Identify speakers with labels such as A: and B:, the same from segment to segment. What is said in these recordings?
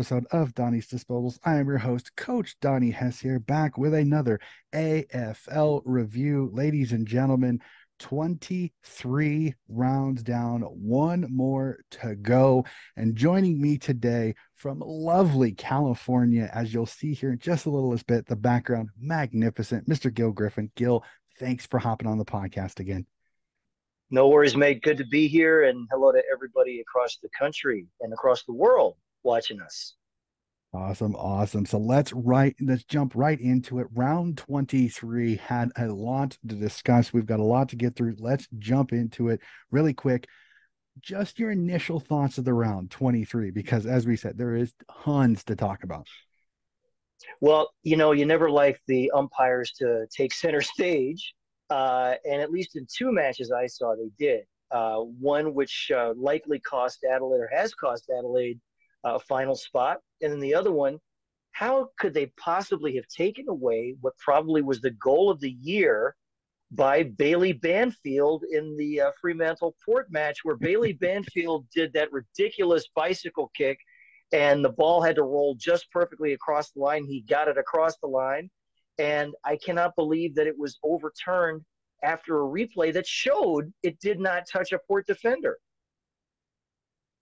A: episode of Donnie's Disposals. I am your host, Coach Donnie Hess here, back with another AFL review. Ladies and gentlemen, 23 rounds down, one more to go. And joining me today from lovely California, as you'll see here in just a little bit, the background, magnificent, Mr. Gil Griffin. Gil, thanks for hopping on the podcast again.
B: No worries, mate. Good to be here. And hello to everybody across the country and across the world watching us.
A: Awesome, awesome. So let's right let's jump right into it. Round 23 had a lot to discuss. We've got a lot to get through. Let's jump into it really quick. Just your initial thoughts of the round 23 because as we said there is tons to talk about.
B: Well, you know, you never like the umpires to take center stage uh, and at least in two matches I saw, they did. Uh, one which uh, likely cost Adelaide or has cost Adelaide uh, a final spot. And then the other one, how could they possibly have taken away what probably was the goal of the year by Bailey Banfield in the uh, Fremantle Port match, where Bailey Banfield did that ridiculous bicycle kick and the ball had to roll just perfectly across the line. He got it across the line. And I cannot believe that it was overturned after a replay that showed it did not touch a port defender.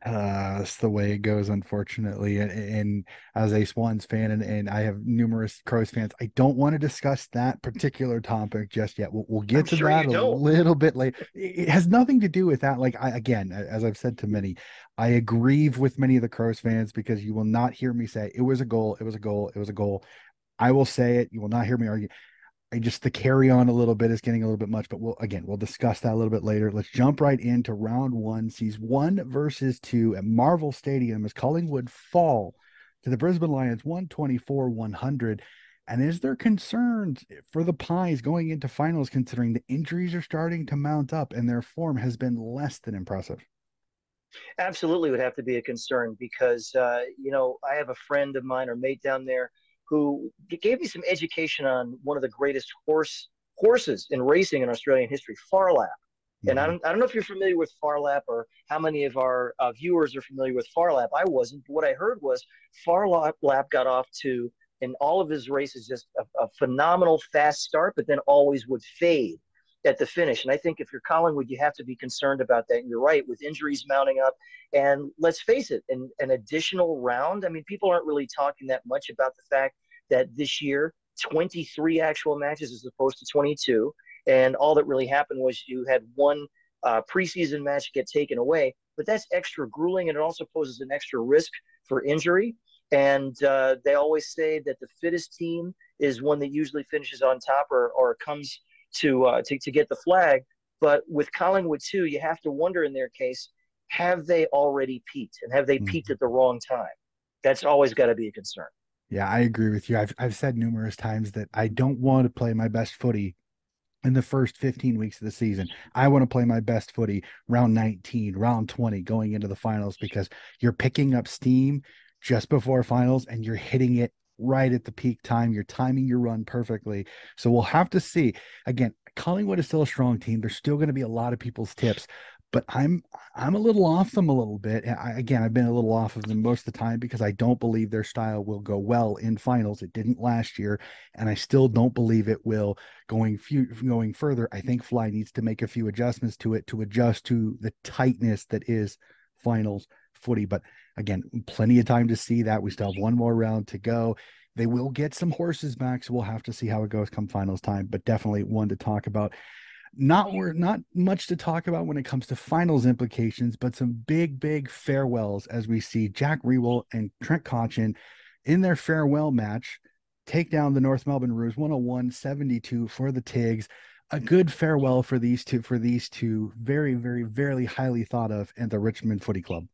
A: Uh, that's the way it goes, unfortunately. And, and, as a Swans fan, and, and I have numerous Crows fans, I don't want to discuss that particular topic just yet. We'll, we'll get I'm to sure that a don't. little bit later. It has nothing to do with that. Like I, again, as I've said to many, I agree with many of the Crows fans because you will not hear me say it was a goal, it was a goal, it was a goal. I will say it. You will not hear me argue. I just the carry on a little bit is getting a little bit much, but we'll again we'll discuss that a little bit later. Let's jump right into round one. Sees one versus two at Marvel Stadium as Collingwood fall to the Brisbane Lions 124 100. And is there concerns for the Pies going into finals considering the injuries are starting to mount up and their form has been less than impressive?
B: Absolutely would have to be a concern because, uh, you know, I have a friend of mine or mate down there who gave me some education on one of the greatest horse horses in racing in Australian history, Phar Lap. Mm-hmm. And I don't, I don't know if you're familiar with Phar Lap or how many of our uh, viewers are familiar with Phar Lap. I wasn't. But what I heard was Phar Lap, Lap got off to, in all of his races, just a, a phenomenal fast start, but then always would fade at the finish. And I think if you're Collingwood, you have to be concerned about that. And you're right, with injuries mounting up. And let's face it, an, an additional round. I mean, people aren't really talking that much about the fact that this year, 23 actual matches as opposed to 22. And all that really happened was you had one uh, preseason match get taken away. But that's extra grueling and it also poses an extra risk for injury. And uh, they always say that the fittest team is one that usually finishes on top or, or comes to, uh, to, to get the flag. But with Collingwood, too, you have to wonder in their case, have they already peaked and have they mm-hmm. peaked at the wrong time? That's always got to be a concern.
A: Yeah, I agree with you. I've I've said numerous times that I don't want to play my best footy in the first 15 weeks of the season. I want to play my best footy round 19, round 20 going into the finals because you're picking up steam just before finals and you're hitting it right at the peak time. You're timing your run perfectly. So we'll have to see. Again, Collingwood is still a strong team. There's still going to be a lot of people's tips, but I'm I'm a little off them a little bit. I, again, I've been a little off of them most of the time because I don't believe their style will go well in finals. It didn't last year, and I still don't believe it will going few, going further. I think Fly needs to make a few adjustments to it to adjust to the tightness that is finals footy. But again, plenty of time to see that. We still have mm-hmm. one more round to go. They will get some horses back, so we'll have to see how it goes come finals time. But definitely one to talk about not we're not much to talk about when it comes to finals implications, but some big, big farewells as we see Jack Riewoldt and Trent Cotchin in their farewell match take down the North Melbourne Roos 101 72 for the Tigs. A good farewell for these two, for these two very, very, very highly thought of and the Richmond Footy Club.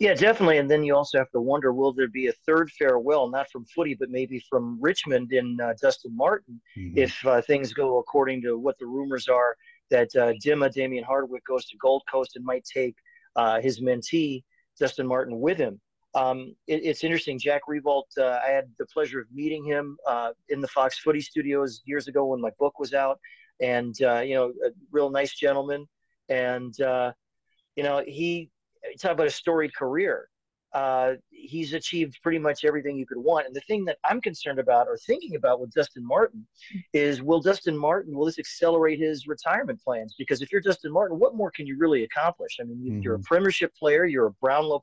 B: Yeah, definitely. And then you also have to wonder will there be a third farewell, not from footy, but maybe from Richmond in uh, Dustin Martin, mm-hmm. if uh, things go according to what the rumors are that uh, Dimma, Damien Hardwick, goes to Gold Coast and might take uh, his mentee, Dustin Martin, with him. Um, it, it's interesting. Jack Riewoldt, uh, I had the pleasure of meeting him uh, in the Fox Footy Studios years ago when my book was out. And, uh, you know, a real nice gentleman. And, you know, he talk about a storied career. uh, he's achieved pretty much everything you could want. And the thing that I'm concerned about or thinking about with Dustin Martin is will Dustin Martin, will this accelerate his retirement plans? Because if you're Dustin Martin, what more can you really accomplish? I mean, mm-hmm. you're a premiership player, you're a Brownlow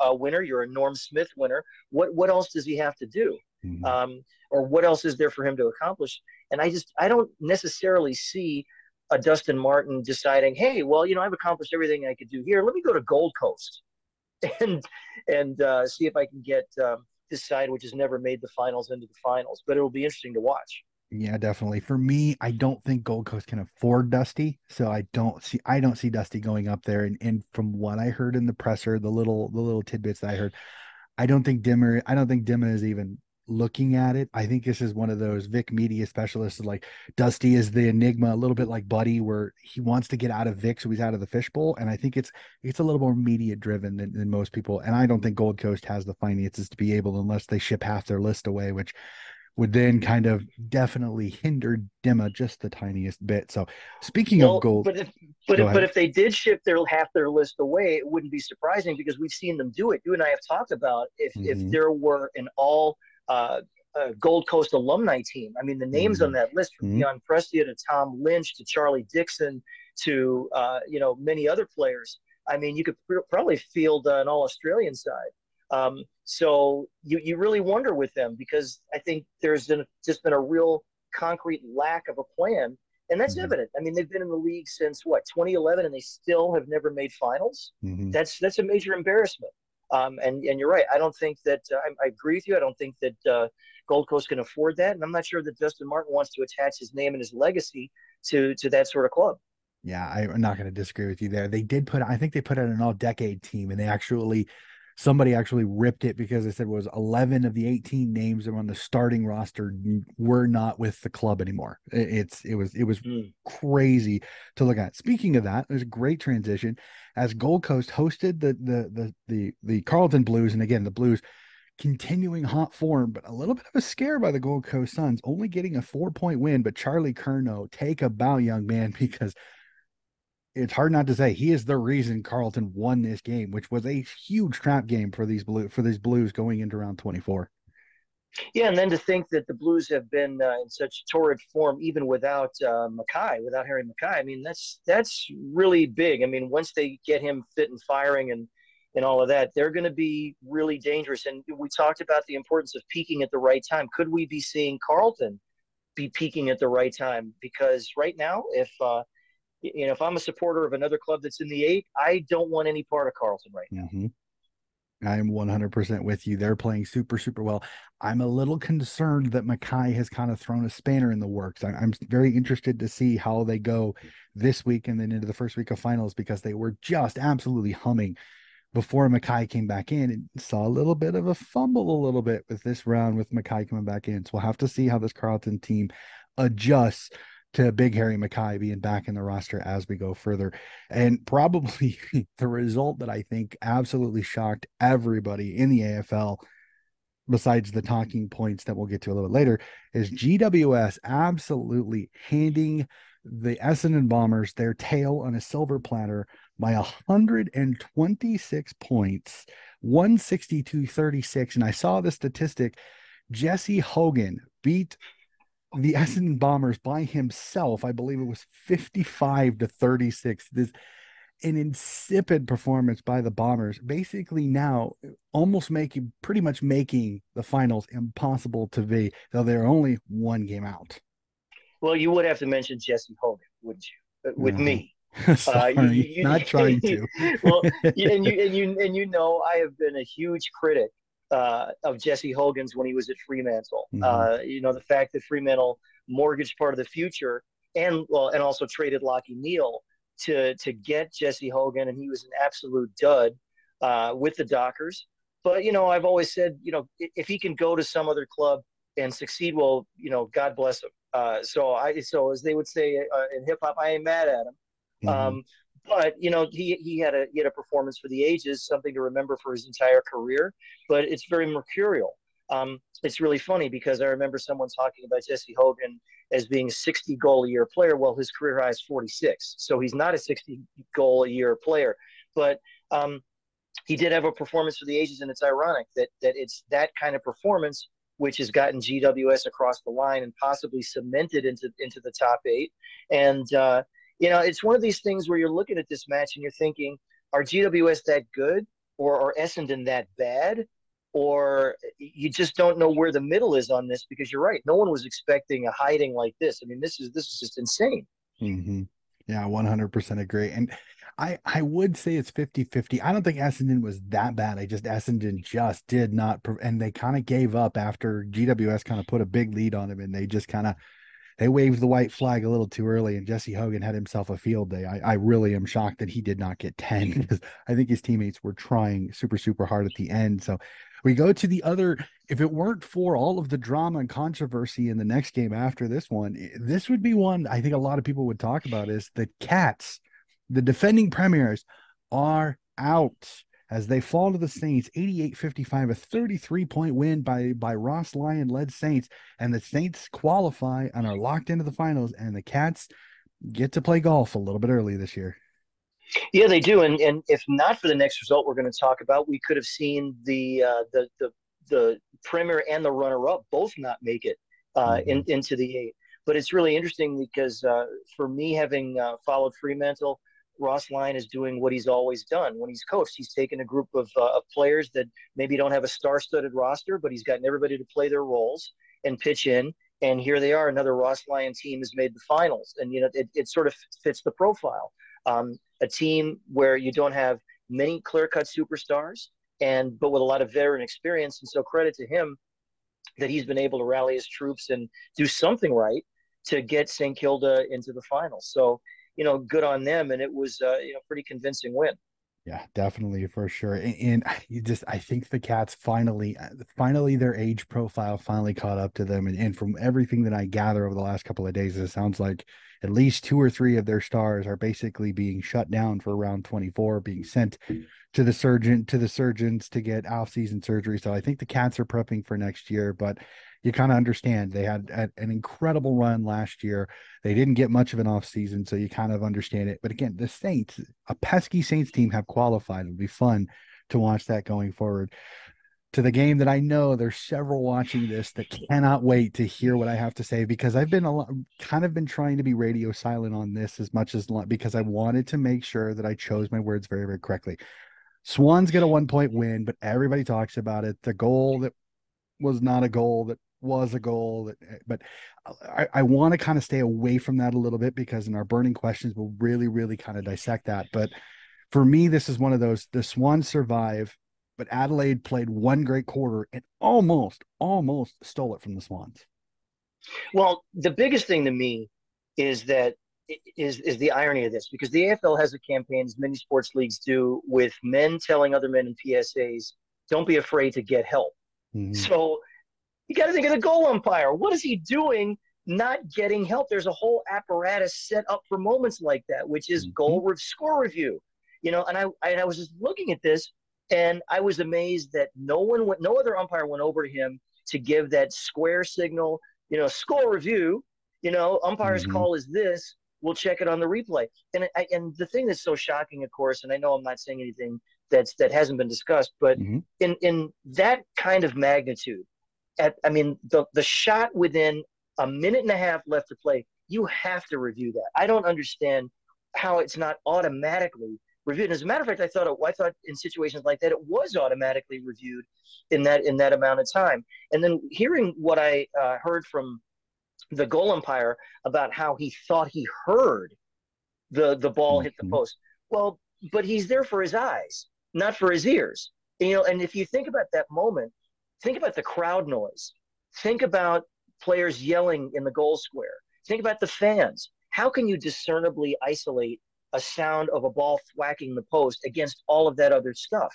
B: uh, winner, you're a Norm Smith winner. What, what else does he have to do? Mm-hmm. Um, or what else is there for him to accomplish? And I just, I don't necessarily see a Dustin Martin deciding, hey, well, you know, I've accomplished everything I could do here. Let me go to Gold Coast and and uh, see if I can get um, this side, which has never made the finals, into the finals. But it'll be interesting to watch.
A: Yeah, definitely. For me, I don't think Gold Coast can afford Dusty, so I don't see I don't see Dusty going up there. And and from what I heard in the presser, the little the little tidbits that I heard, I don't think Dimma I don't think Dimma is even looking at it. I think this is one of those Vic media specialists. Like Dusty is the enigma, a little bit like Buddy, where he wants to get out of Vic, so he's out of the fishbowl. And I think it's it's a little more media driven than, than most people. And I don't think Gold Coast has the finances to be able, unless they ship half their list away, which would then kind of definitely hinder Dimma just the tiniest bit. So speaking well, of gold,
B: but if but if, but if they did ship their half their list away, it wouldn't be surprising because we've seen them do it. You and I have talked about if mm-hmm. if there were an all uh, Gold Coast alumni team. I mean, the names mm-hmm. on that list from mm-hmm. Dion Prestia to Tom Lynch to Charlie Dixon to uh, you know many other players. I mean, you could pr- probably field uh, an all Australian side. Um, so you you really wonder with them because I think there's been, just been a real concrete lack of a plan, and that's mm-hmm. evident. I mean, they've been in the league since what 2011, and they still have never made finals. Mm-hmm. That's that's a major embarrassment. Um, and and you're right. I don't think that uh, I, I, agree with you. I don't think that uh, Gold Coast can afford that, and I'm not sure that Dustin Martin wants to attach his name and his legacy to to that sort of club.
A: Yeah, I'm not going to disagree with you there. They did put, I think they put out an all-decade team, and they actually somebody actually ripped it because they said it was 11 of the 18 names that were on the starting roster were not with the club anymore. It's it was it was mm. crazy to look at. Speaking of that, there's a great transition as Gold Coast hosted the the the the the Carlton Blues, and again the Blues continuing hot form, but a little bit of a scare by the Gold Coast Suns, only getting a four point win. But Charlie Curnow, take a bow, young man, because it's hard not to say he is the reason Carlton won this game, which was a huge trap game for these blue for these Blues going into round 24.
B: Yeah, and then to think that the Blues have been uh, in such torrid form even without uh, McKay, without Harry McKay. I mean, that's that's really big. I mean, once they get him fit and firing and and all of that, they're going to be really dangerous. And we talked about the importance of peaking at the right time. Could we be seeing Carlton be peaking at the right time? Because right now, if uh, you know, if I'm a supporter of another club that's in the eight, I don't want any part of Carlton right now.
A: Mm-hmm. I'm 100% with you. They're playing super, super well. I'm a little concerned that McKay has kind of thrown a spanner in the works. I'm very interested to see how they go this week and then into the first week of finals because they were just absolutely humming before McKay came back in and saw a little bit of a fumble a little bit with this round with McKay coming back in. So we'll have to see how this Carlton team adjusts to Big Harry McKay being back in the roster as we go further. And probably the result that I think absolutely shocked everybody in the AFL, besides the talking points that we'll get to a little bit later, is GWS absolutely handing the Essendon Bombers their tail on a silver platter by 126 points, 162 36. And I saw the statistic Jesse Hogan beat the Essendon Bombers by himself. I believe it was 55 to 36. This an insipid performance by the Bombers, basically now almost making pretty much making the finals impossible to be, though they're only one game out.
B: Well, you would have to mention Jesse Hogan, wouldn't you? Uh, with me.
A: Sorry, uh, you, you, not trying to.
B: well, and you and you and you know, I have been a huge critic uh, of Jesse Hogan's when he was at Fremantle. Mm-hmm. Uh, you know, the fact that Fremantle mortgaged part of the future and well, and also traded Lachie Neale to to get Jesse Hogan, and he was an absolute dud uh, with the Dockers. But you know, I've always said, you know, if he can go to some other club and succeed, well, you know, God bless him. Uh, so I, so as they would say uh, in hip hop, I ain't mad at him. Mm-hmm. Um, but you know he, he had a he had a performance for the ages something to remember for his entire career but it's very mercurial. Um, it's really funny because i remember someone talking about jesse hogan as being a 60 goal a year player. Well his career high is 46 so he's not a 60 goal a year player. But um, he did have a performance for the ages, and it's ironic that that it's that kind of performance which has gotten GWS across the line and possibly cemented into into the top eight. And uh, you know, it's one of these things where you're looking at this match and you're thinking, are GWS that good, or are Essendon that bad? Or you just don't know where the middle is on this because you're right. No one was expecting a hiding like this. I mean, this is this is just insane.
A: Mm-hmm. Yeah, 100% agree. And I I would say it's 50-50. I don't think Essendon was that bad. I just Essendon just did not and they kind of gave up after GWS kind of put a big lead on them and they just kind of they waved the white flag a little too early and Jesse Hogan had himself a field day. I, I really am shocked that he did not get 10 because I think his teammates were trying super, super hard at the end. So we go to the other. If it weren't for all of the drama and controversy in the next game after this one, eh, this would be one I think a lot of people would talk about is the Cats the defending premiers are out as they fall to the Saints 88-55, a 33-point win by by Ross Lyon led Saints. And the Saints qualify and are locked into the finals, and the Cats get to play golf a little bit early this year.
B: Yeah, they do. And and if not for the next result we're going to talk about, we could have seen the uh, the the the premier and the runner up both not make it uh, mm-hmm. in, into the eight. But it's really interesting because uh, for me, having uh, followed Fremantle Ross Lyon is doing what he's always done when he's coached. He's taken a group of, uh, of players that maybe don't have a star-studded roster, but he's gotten everybody to play their roles and pitch in. And here they are. Another Ross Lyon team has made the finals, and you know it, it sort of fits the profile. Um, a team where you don't have many clear-cut superstars, and but with a lot of veteran experience. And so credit to him that he's been able to rally his troops and do something right to get St. Kilda into the finals. So you know, good on them. And it was, uh, you know, pretty convincing win.
A: Yeah, definitely for sure. And, and, you just, I think the Cats finally, uh, finally, their age profile finally caught up to them. And, and from everything that I gather over the last couple of days, it sounds like at least two or three of their stars are basically being shut down for round 24, being sent to the surgeon to the surgeons to get off season surgery. So I think the Cats are prepping for next year, but you kind of understand they had a, an incredible run last year. They didn't get much of an off season, so you kind of understand it. But again, the Saints, a pesky Saints team, have qualified. It'll be fun to watch that going forward. To the game that I know there's several watching this that cannot wait to hear what I have to say because I've been a lot, kind of been trying to be radio silent on this as much as because I wanted to make sure that I chose my words very, very correctly. Swans get a one point win, but everybody talks about it. The goal that was not a goal that was a goal. Eh, but I, I want to kind of stay away from that a little bit because in our burning questions, we'll really, really kind of dissect that. But for me, this is one of those the Swans survive, but Adelaide played one great quarter and almost, almost stole it from the Swans.
B: Well, the biggest thing to me is that is is the irony of this because the AFL has a campaign, as many sports leagues do, with men telling other men in PSAs, "Don't be afraid to get help." Mm-hmm. So you got to think of the goal umpire. What is he doing? Not getting help. There's a whole apparatus set up for moments like that, which is mm-hmm. goal re- score review. You know, and I, I and I was just looking at this, and I was amazed that no one went, no other umpire went over to him to give that square signal. You know, score review. You know, umpire's mm-hmm. call is this. We'll check it on the replay. And I, and the thing that's so shocking, of course, and I know I'm not saying anything that's that hasn't been discussed, but mm-hmm. in in that kind of magnitude, at I mean the the shot within a minute and a half left to play, you have to review that. I don't understand how it's not automatically reviewed. As a matter of fact, I thought it, I thought in situations like that it was automatically reviewed in that in that amount of time. And then hearing what I uh, heard from the goal umpire about how he thought he heard the the ball hit the mm-hmm. post. Well, but he's there for his eyes, not for his ears. You know, and if you think about that moment, Think about the crowd noise. Think about players yelling in the goal square. Think about the fans. How can you discernibly isolate a sound of a ball thwacking the post against all of that other stuff?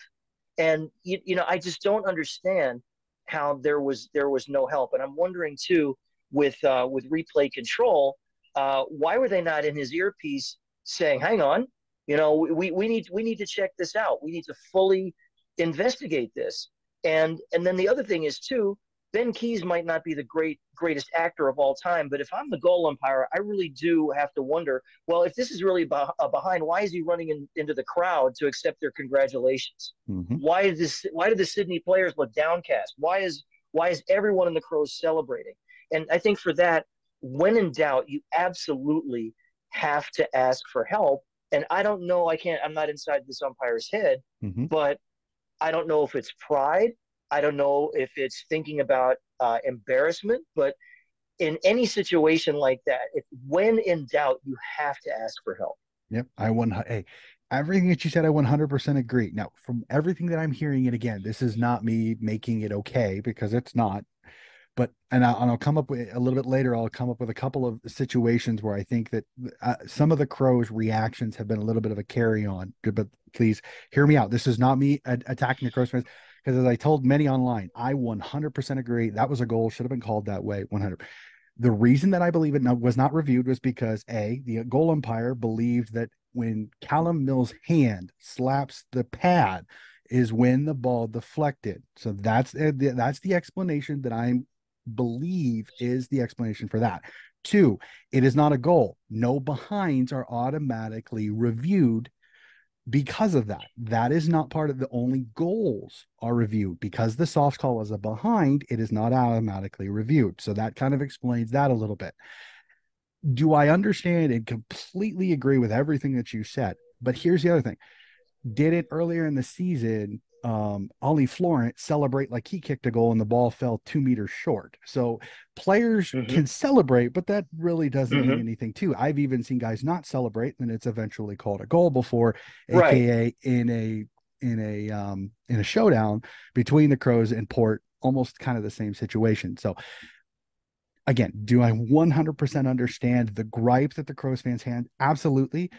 B: And you, you know, I just don't understand how there was there was no help. And I'm wondering too, with uh, with replay control, uh, why were they not in his earpiece saying, "Hang on, you know, we, we need we need to check this out. We need to fully investigate this." And and then the other thing is too, Ben Keays might not be the great greatest actor of all time, but if I'm the goal umpire, I really do have to wonder. Well, if this is really a behind, why is he running in, into the crowd to accept their congratulations? Mm-hmm. Why is this? Why do the Sydney players look downcast? Why is why is everyone in the Crows celebrating? And I think for that, when in doubt, you absolutely have to ask for help. And I don't know. I can't. I'm not inside this umpire's head, mm-hmm. but I don't know if it's pride I don't know if it's thinking about uh, embarrassment, but in any situation like that, if when in doubt, you have to ask for help.
A: Yep, I want. Hey, everything that you said, I 100% agree. Now, from everything that I'm hearing, and again, this is not me making it okay because it's not. But and I'll, and I'll come up with a little bit later. I'll come up with a couple of situations where I think that uh, some of the crows' reactions have been a little bit of a carry on. But please hear me out. This is not me attacking the crows fans because as I told many online, I 100% agree that was a goal, should have been called that way. 100. The reason that I believe it was not reviewed was because a the goal umpire believed that when Callum Mills' hand slaps the pad is when the ball deflected. So that's uh, that's the explanation that I believe is the explanation for that. Two, it is not a goal. No behinds are automatically reviewed because of that. That is not part of the only goals are reviewed because the soft call is a behind, it is not automatically reviewed. So that kind of explains that a little bit. Do I understand and completely agree with everything that you said? But here's the other thing. Did it earlier in the season um, Ollie Florent celebrate like he kicked a goal and the ball fell two meters short. So players mm-hmm. can celebrate, but that really doesn't mm-hmm. mean anything too. I've even seen guys not celebrate and it's eventually called a goal before, right. aka in a in a um in a showdown between the Crows and Port, almost kind of the same situation. So again, do I 100% understand the gripe that the Crows fans had? Absolutely.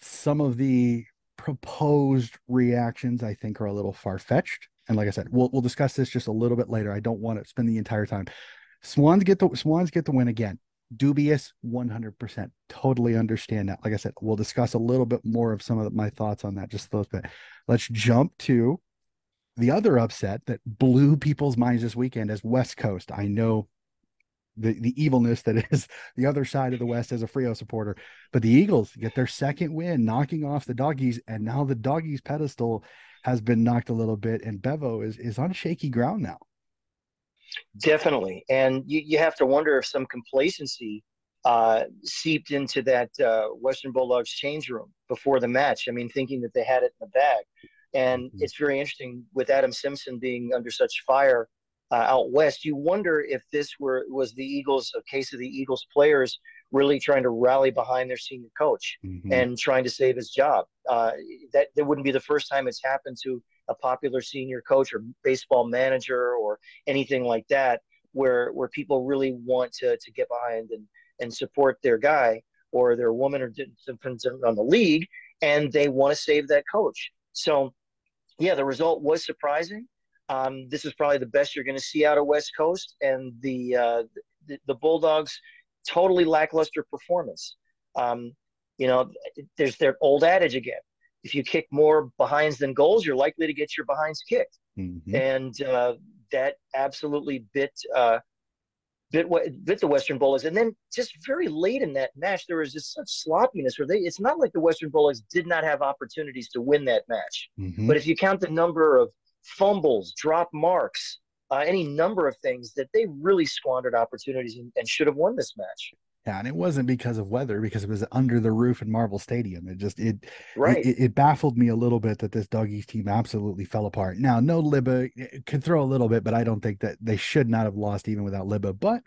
A: Some of the proposed reactions I think are a little far fetched. And like I said, we'll we'll discuss this just a little bit later. I don't want to spend the entire time. Swans get the Swans get the win again. Dubious, 100%. Totally understand that. Like I said, we'll discuss a little bit more of some of my thoughts on that just a little bit. Let's jump to the other upset that blew people's minds this weekend as West Coast. I know the, the evilness that is the other side of the West as a Freo supporter. But the Eagles get their second win, knocking off the doggies, and now the doggies pedestal has been knocked a little bit, and Bevo is is on shaky ground now.
B: Definitely, and you, you have to wonder if some complacency uh, seeped into that uh, Western Bulldogs change room before the match. I mean, thinking that they had it in the bag. And mm-hmm. it's very interesting with Adam Simpson being under such fire uh, out west. You wonder if this were was the Eagles, a case of the Eagles players really trying to rally behind their senior coach mm-hmm. and trying to save his job. Uh, that that wouldn't be the first time it's happened to a popular senior coach or baseball manager or anything like that, where where people really want to to get behind and and support their guy or their woman or depends on the league, and they want to save that coach. So, yeah, the result was surprising. Um, this is probably the best you're going to see out of West Coast, and the, uh, the, the Bulldogs totally lackluster performance. Um, you know, there's their old adage again: if you kick more behinds than goals, you're likely to get your behinds kicked, mm-hmm. and uh, that absolutely bit uh, bit bit the Western Bulldogs. And then just very late in that match, there was just such sloppiness where they. It's not like the Western Bulldogs did not have opportunities to win that match, mm-hmm. but if you count the number of fumbles, drop marks, uh, any number of things that they really squandered opportunities and, and, should have won this match.
A: Yeah, and it wasn't because of weather, because it was under the roof in Marvel Stadium. It just it right. It, it baffled me a little bit that this Doggies team absolutely fell apart. Now, no Libba could throw a little bit, but I don't think that they should not have lost even without Libba. But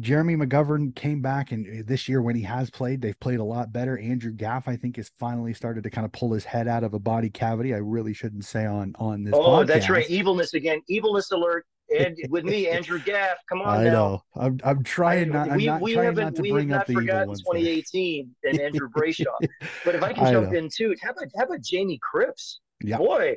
A: Jeremy McGovern came back, and uh, this year when he has played, they've played a lot better. Andrew Gaff, I think, has finally started to kind of pull his head out of a body cavity. I really shouldn't say on on this. Oh, podcast.
B: that's right, evilness again, evilness alert. And with me, Andrew Gaff. Come on,
A: I
B: now.
A: know. I'm I'm trying not. I'm we, not we trying not to bring up the
B: forgotten 2018 and Andrew Brayshaw. but if I can I jump know. in too, how about how about Jamie Cripps? Yeah. Boy,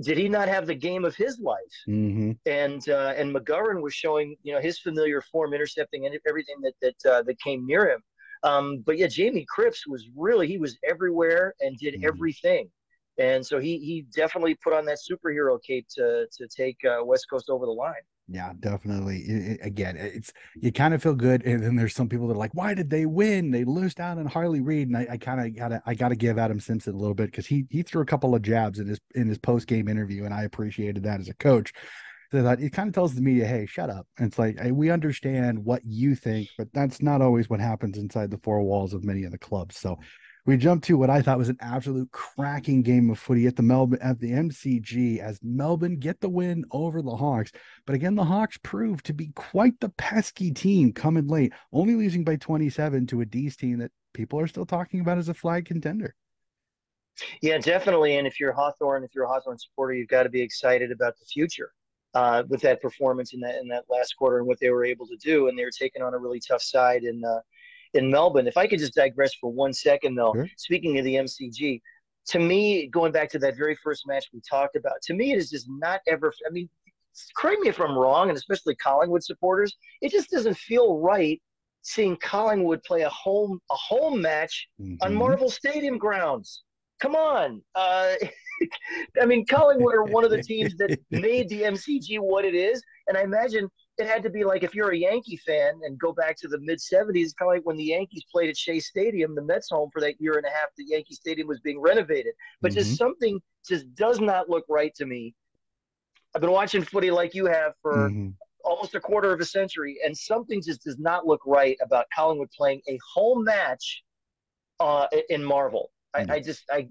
B: did he not have the game of his life? Mm-hmm. And uh, and McGovern was showing you know his familiar form, intercepting and everything that that uh, that came near him. Um, but yeah, Jamie Cripps was really he was everywhere and did mm-hmm. everything, and so he he definitely put on that superhero cape to to take uh, West Coast over the line.
A: Yeah, definitely. It, it, again, it's you kind of feel good, and then there's some people that are like, "Why did they win? They lose down on Harley Reid." And I, I kind of gotta, I gotta give Adam Simpson a little bit because he he threw a couple of jabs in his in his post game interview, and I appreciated that as a coach. So that it kind of tells the media, "Hey, shut up." And it's like hey, we understand what you think, but that's not always what happens inside the four walls of many of the clubs. So we jump to what I thought was an absolute cracking game of footy at the Melbourne at the MCG as Melbourne get the win over the Hawks. But again, the Hawks proved to be quite the pesky team coming late, only losing by 27 to a D's team that people are still talking about as a flag contender.
B: Yeah, definitely. And if you're Hawthorn, if you're a Hawthorn supporter, you've got to be excited about the future uh, with that performance in that in that last quarter and what they were able to do. And they were taking on a really tough side in uh, in Melbourne. If I could just digress for one second, though, sure. speaking of the MCG, to me, going back to that very first match we talked about, to me, it is just not ever. I mean, correct me if I'm wrong, and especially Collingwood supporters, it just doesn't feel right seeing Collingwood play a home a home match mm-hmm. on Marvel Stadium grounds. Come on. Uh, I mean, Collingwood are one of the teams that made the MCG what it is. And I imagine it had to be like if you're a Yankee fan and go back to the mid 70s, it's kind of like when the Yankees played at Shea Stadium, the Mets home for that year and a half, the Yankee Stadium was being renovated. But mm-hmm. just something just does not look right to me. I've been watching footy like you have for mm-hmm. almost a quarter of a century, and something just does not look right about Collingwood playing a home match uh, in Marvel. I, I just I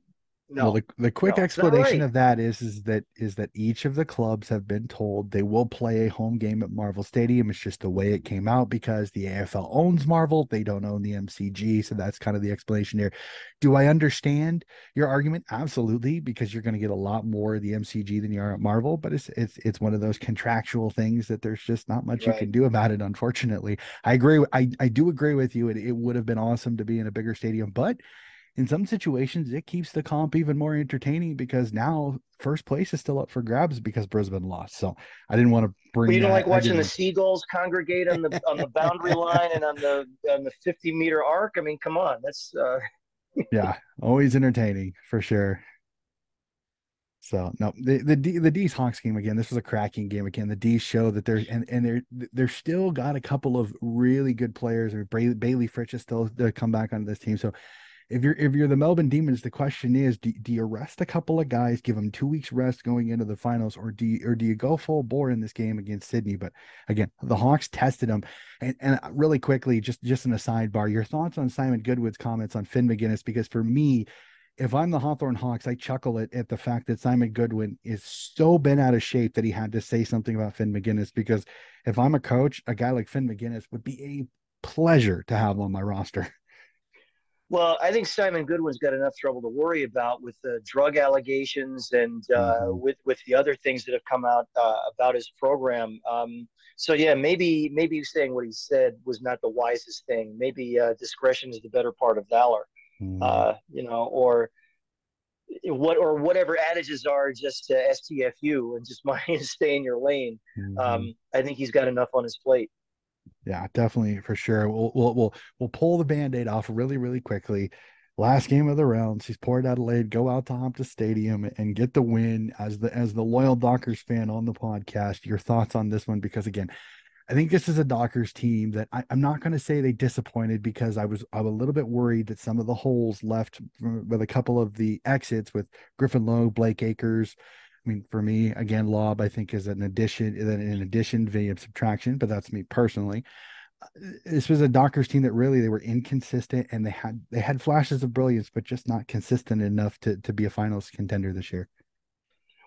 B: no.
A: Well, the, the quick no, explanation right. of that is is that is that each of the clubs have been told they will play a home game at Marvel Stadium. It's just the way it came out because the AFL owns Marvel, they don't own the MCG, so that's kind of the explanation here. Do I understand your argument? Absolutely, because you're going to get a lot more of the MCG than you are at Marvel, but it's it's it's one of those contractual things that there's just not much right. you can do about it. Unfortunately, I agree. I I do agree with you. It it would have been awesome to be in a bigger stadium, but in some situations it keeps the comp even more entertaining because now first place is still up for grabs because Brisbane lost. So I didn't want to bring.
B: Well, you
A: don't
B: like watching the seagulls congregate on the on the boundary line and on the on the fifty meter arc. I mean, come on, that's. uh
A: yeah, always entertaining for sure. So no, the the D, the D's Hawks game again. This was a cracking game again. The D's show that they're and and they're they're still got a couple of really good players. Or Bayley Fritsch is still to come back on this team. So if you're if you're the Melbourne Demons, the question is, do, do you rest a couple of guys, give them two weeks rest going into the finals, or do you, or do you go full bore in this game against Sydney? But again, the Hawks tested them. And, and uh, really quickly, just just in a sidebar, your thoughts on Simon Goodwin's comments on Finn Maginness? Because for me, if I'm the Hawthorn Hawks, I chuckle at, at the fact that Simon Goodwin is so bent out of shape that he had to say something about Finn Maginness. Because if I'm a coach, a guy like Finn Maginness would be a pleasure to have on my roster.
B: Well, I think Simon Goodwin's got enough trouble to worry about with the drug allegations and uh, mm-hmm. with with the other things that have come out uh, about his program. Um, so yeah, maybe maybe saying what he said was not the wisest thing. Maybe uh, discretion is the better part of valor. Mm-hmm. Uh, you know, or what or whatever adages are just STFU and just mind stay in your lane. Mm-hmm. Um, I think he's got enough on his plate.
A: Yeah, definitely for sure. We'll we'll we'll, we'll pull the band-aid off really, really quickly. Last game of the round, she's Port Adelaide go out to Optus Stadium and get the win as the as the loyal Dockers fan on the podcast. Your thoughts on this one? Because again, I think this is a Dockers team that I, am not going to say they disappointed because I was I'm a little bit worried that some of the holes left uh, with a couple of the exits with Griffin Logue, Blake Acres, I mean, for me, again, Lobb I think is an addition, an addition via subtraction, but that's me personally. Uh, this was a Dockers team that really they were inconsistent and they had they had flashes of brilliance, but just not consistent enough to to be a finals contender this year.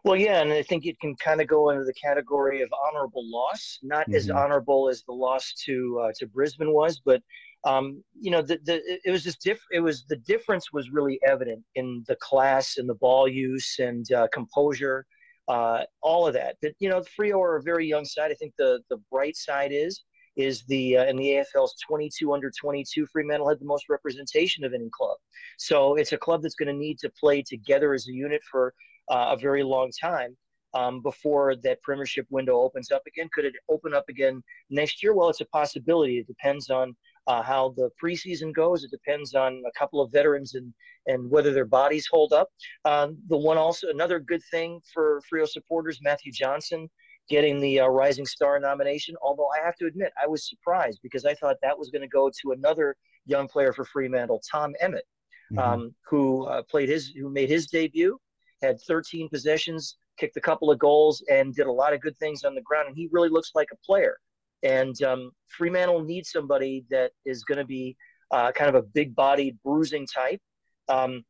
B: Well, yeah, and I think it can kind of go into the category of honorable loss, not mm-hmm. as honorable as the loss to uh, to Brisbane was, but um, you know, the, the it was just diff- It was the difference was really evident in the class and the ball use and uh, composure, uh, all of that. That you know, the Freo are a very young side. I think the the bright side is is the uh, in the AFL's 22 under 22 Fremantle had the most representation of any club. So it's a club that's going to need to play together as a unit for uh, a very long time um, before that premiership window opens up again. Could it open up again next year? Well, it's a possibility. It depends on uh, how the preseason goes. It depends on a couple of veterans and and whether their bodies hold up. Um, the one also another good thing for Freo supporters, Matthew Johnson getting the uh, Rising Star nomination. Although I have to admit, I was surprised because I thought that was going to go to another young player for Fremantle, Tom Emmett, mm-hmm. um, who uh, played his, who made his debut, had 13 possessions, kicked a couple of goals, and did a lot of good things on the ground. And he really looks like a player. And um, Fremantle needs somebody that is going to be uh, kind of a big-bodied, bruising type. Um,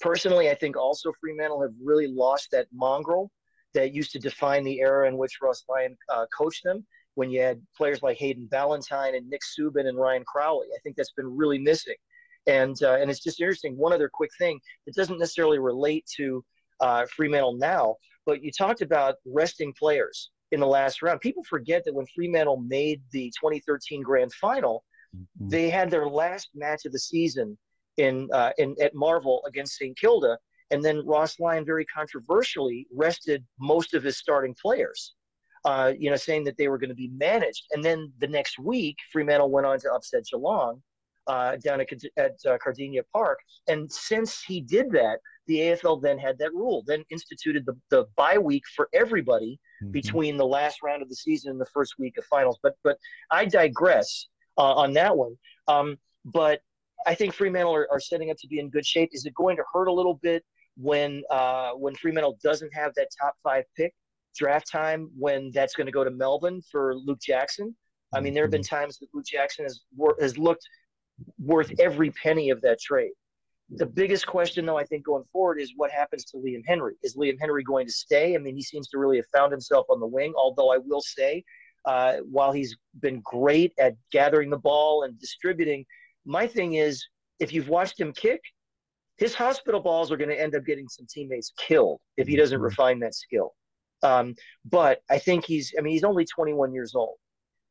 B: personally, I think also Fremantle have really lost that mongrel that used to define the era in which Ross Lyon uh, coached them. When you had players like Hayden Ballantyne and Nick Suban and Ryan Crowley, I think that's been really missing. And uh, and it's just interesting. One other quick thing that doesn't necessarily relate to uh, Fremantle now, but you talked about resting players in the last round. People forget that when Fremantle made the 2013 Grand Final, mm-hmm. they had their last match of the season in uh, in at Marvel against St Kilda, and then Ross Lyon very controversially rested most of his starting players. Uh, you know, saying that they were going to be managed. And then the next week, Fremantle went on to upset Geelong uh, down at, at uh, Kardinia Park. And since he did that, the AFL then had that rule, then instituted the, the bye week for everybody mm-hmm. between the last round of the season and the first week of finals. But but I digress uh, on that one. Um, but I think Fremantle are, are, setting up to be in good shape. Is it going to hurt a little bit when uh, when Fremantle doesn't have that top five pick draft time when that's going to go to Melbourne for Luke Jackson? I mean, there have been mm-hmm. times that Luke Jackson has has looked worth every penny of that trade. The biggest question, though, I think going forward is what happens to Liam Henry. Is Liam Henry going to stay? I mean, he seems to really have found himself on the wing. Although I will say, uh, while he's been great at gathering the ball and distributing, my thing is if you've watched him kick, his hospital balls are going to end up getting some teammates killed if he doesn't mm-hmm. refine that skill. Um, but I think he's, I mean, he's only 21 years old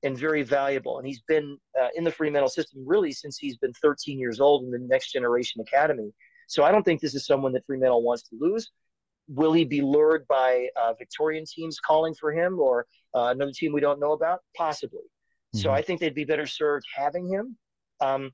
B: and very valuable. And he's been uh, in the Fremantle system really since he's been 13 years old in the Next Generation Academy. So I don't think this is someone that Fremantle wants to lose. Will he be lured by uh, Victorian teams calling for him or uh, another team we don't know about? Possibly. Mm-hmm. So I think they'd be better served having him. Um,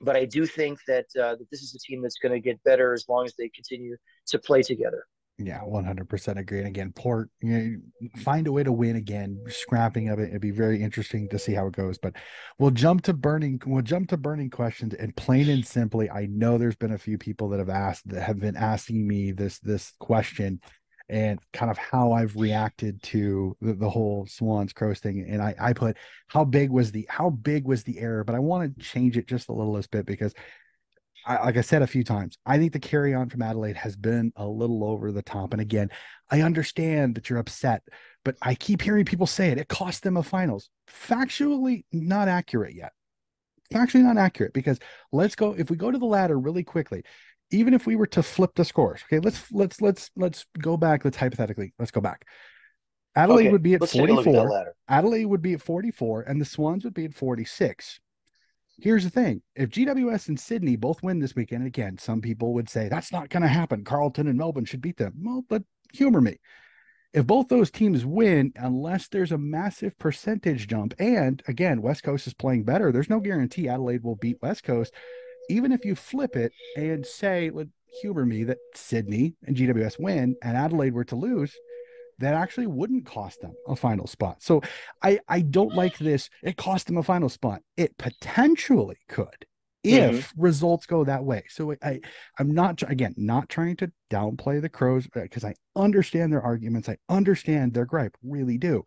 B: but I do think that uh, that this is a team that's going to get better as long as they continue to play together.
A: Yeah, one hundred percent agree. And again, Port, you know, mm-hmm. find a way to win again. Scrapping of it, it'd be very interesting to see how it goes. But we'll jump to burning. We'll jump to burning questions. And plain and simply, I know there's been a few people that have asked that have been asking me this this question and kind of how I've reacted to the, the whole Swans Crows thing. And I, I put how big was the how big was the error, but I want to change it just a little bit because I, like I said a few times, I think the carry on from Adelaide has been a little over the top. And again, I understand that you're upset, but I keep hearing people say it. It cost them a finals. Factually not accurate yet. Factually not accurate because let's go. If we go to the ladder really quickly, even if we were to flip the scores, okay, let's let's let's let's go back. Let's hypothetically let's go back. Adelaide okay, would be at 44. Adelaide would be at 44, and the Swans would be at 46. Here's the thing if GWS and Sydney both win this weekend, again, some people would say that's not going to happen. Carlton and Melbourne should beat them. Well, but humor me. If both those teams win, unless there's a massive percentage jump, and again, West Coast is playing better, there's no guarantee Adelaide will beat West Coast. Even if you flip it and say, humor me, that Sydney and GWS win and Adelaide were to lose, that actually wouldn't cost them a final spot. So I I don't like this. It cost them a final spot. It potentially could if mm-hmm. results go that way. So I I'm not again not trying to downplay the Crows because uh, I understand their arguments. I understand their gripe, really do.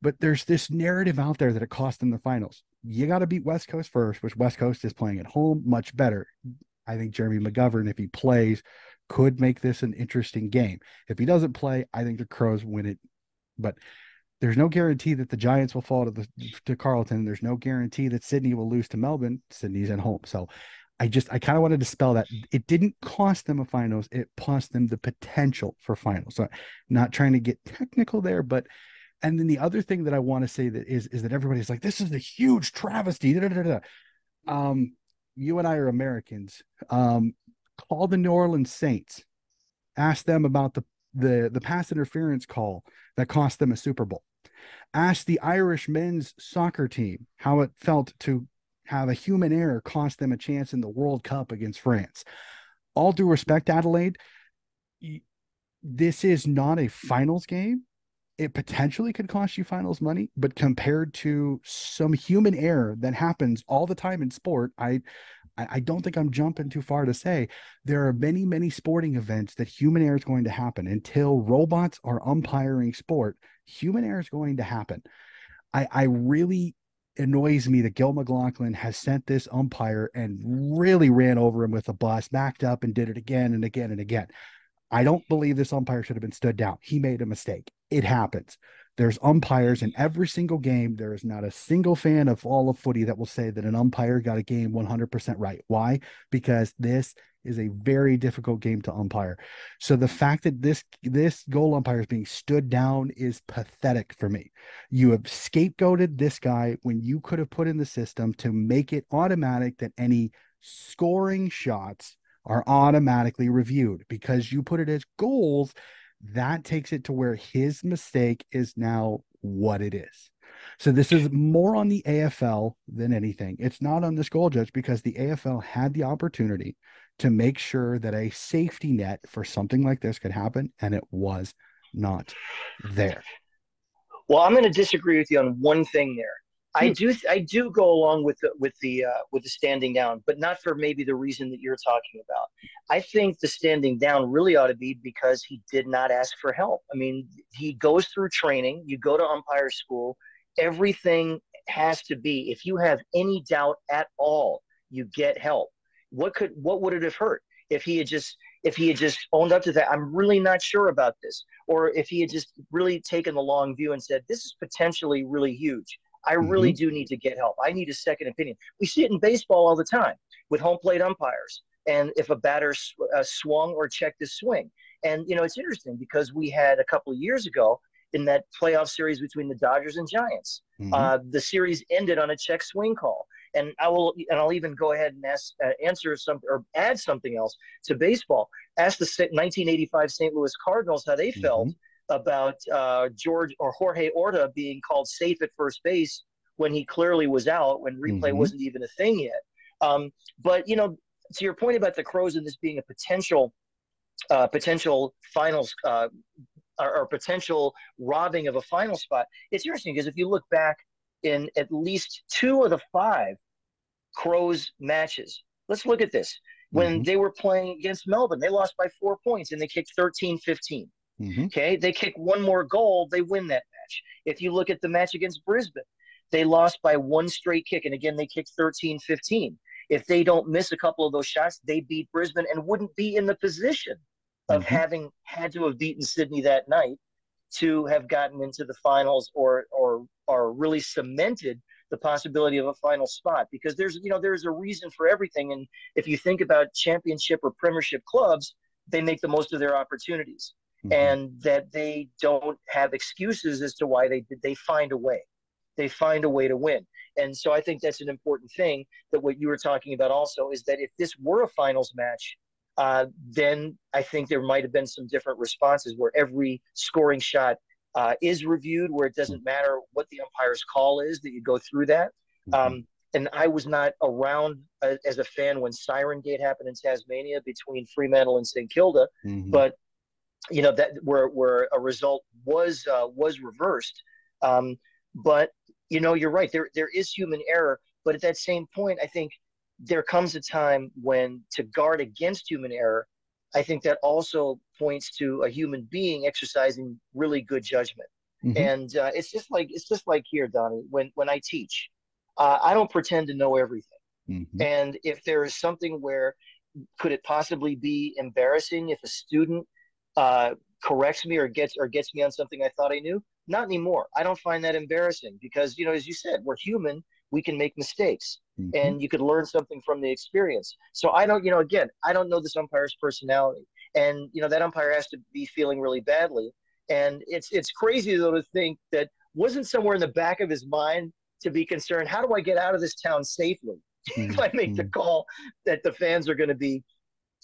A: But there's this narrative out there that it cost them the finals. You got to beat West Coast first, which West Coast is playing at home much better. I think Jeremy McGovern, if he plays, could make this an interesting game. If he doesn't play, I think the Crows win it. But there's no guarantee that the Giants will fall to the to Carlton. There's no guarantee that Sydney will lose to Melbourne. Sydney's at home. So I just I kind of wanted to spell that it didn't cost them a finals, it cost them the potential for finals. So not trying to get technical there, but and then the other thing that I want to say that is is that everybody's like, this is a huge travesty. Da, da, da, um, you and I are Americans. Um, call the New Orleans Saints, ask them about the the the pass interference call that cost them a Super Bowl. Ask the Irish men's soccer team how it felt to have a human error cost them a chance in the World Cup against France. All due respect, Adelaide, this is not a finals game. it potentially could cost you finals money, but compared to some human error that happens all the time in sport, I I don't think I'm jumping too far to say there are many, many sporting events that human error is going to happen until robots are umpiring sport. Human error is going to happen. I, I really annoys me that Gil McLachlan has sent this umpire and really ran over him with a bus, backed up and did it again and again and again. I don't believe this umpire should have been stood down. He made a mistake. It happens. There's umpires in every single game. There is not a single fan of all of footy that will say that an umpire got a game 100% right. Why? Because this is a very difficult game to umpire. So the fact that this this goal umpire is being stood down is pathetic for me. You have scapegoated this guy when you could have put in the system to make it automatic that any scoring shots are automatically reviewed because you put it as goals that takes it to where his mistake is now what it is. So this is more on the AFL than anything. It's not on this goal judge because the AFL had the opportunity to make sure that a safety net for something like this could happen, and it was not there.
B: Well, I'm going to disagree with you on one thing there. I hmm. do I do go along with the with the uh, with the standing down, but not for maybe the reason that you're talking about. I think the standing down really ought to be because he did not ask for help. I mean, he goes through training. You go to umpire school. Everything has to be. If you have any doubt at all, you get help. What could what would it have hurt if he had just if he had just owned up to that? I'm really not sure about this, or if he had just really taken the long view and said this is potentially really huge I really mm-hmm. do need to get help. I need a second opinion. We see it in baseball all the time with home plate umpires. And if a batter sw- uh, swung or checked his swing. And, you know, it's interesting because we had a couple of years ago in that playoff series between the Dodgers and Giants, mm-hmm. uh, the series ended on a check swing call. And I will, and I'll even go ahead and ask, uh, answer some or add something else to baseball. Ask the 1985 St. Louis Cardinals how they felt mm-hmm about uh, George or Jorge Orta being called safe at first base when he clearly was out, when replay mm-hmm. wasn't even a thing yet. Um, but you know, to your point about the Crows and this being a potential uh, potential finals uh, or, or, potential robbing of a final spot, it's interesting because if you look back in at least two of the five Crows matches, let's look at this. When mm-hmm. they were playing against Melbourne, they lost by four points and they kicked 13 15. Mm-hmm. Okay, they kick one more goal, they win that match. If you look at the match against Brisbane, they lost by one straight kick, and again, they kicked 13 15. If they don't miss a couple of those shots, they beat Brisbane and wouldn't be in the position of mm-hmm. having had to have beaten Sydney that night to have gotten into the finals or or or really cemented the possibility of a final spot because there's you know there's a reason for everything and if you think about championship or premiership clubs they make the most of their opportunities mm-hmm. and that they don't have excuses as to why they they find a way. They find a way to win. And so I think that's an important thing that what you were talking about also is that if this were a finals match, uh, then I think there might have been some different responses where every scoring shot uh, is reviewed, where it doesn't matter what the umpire's call is, that you go through that. Mm-hmm. Um, and I was not around uh, as a fan when Siren Gate happened in Tasmania between Fremantle and St Kilda, mm-hmm. but you know that where where a result was uh, was reversed. Um, but you know, you're right. There there is human error, but at that same point, I think there comes a time when to guard against human error. I think that also points to a human being exercising really good judgment. Mm-hmm. And uh, it's just like it's just like here, Donnie. When when I teach, uh, I don't pretend to know everything. Mm-hmm. And if there is something where could it possibly be embarrassing if a student uh, corrects me or gets or gets me on something I thought I knew. Not anymore. I don't find that embarrassing because you know, as you said, we're human. We can make mistakes, mm-hmm. and you could learn something from the experience. So I don't, you know, again, I don't know this umpire's personality, and you know that umpire has to be feeling really badly. And it's it's crazy though to think that wasn't somewhere in the back of his mind to be concerned. How do I get out of this town safely? If I make the mm-hmm. call that the fans are going to be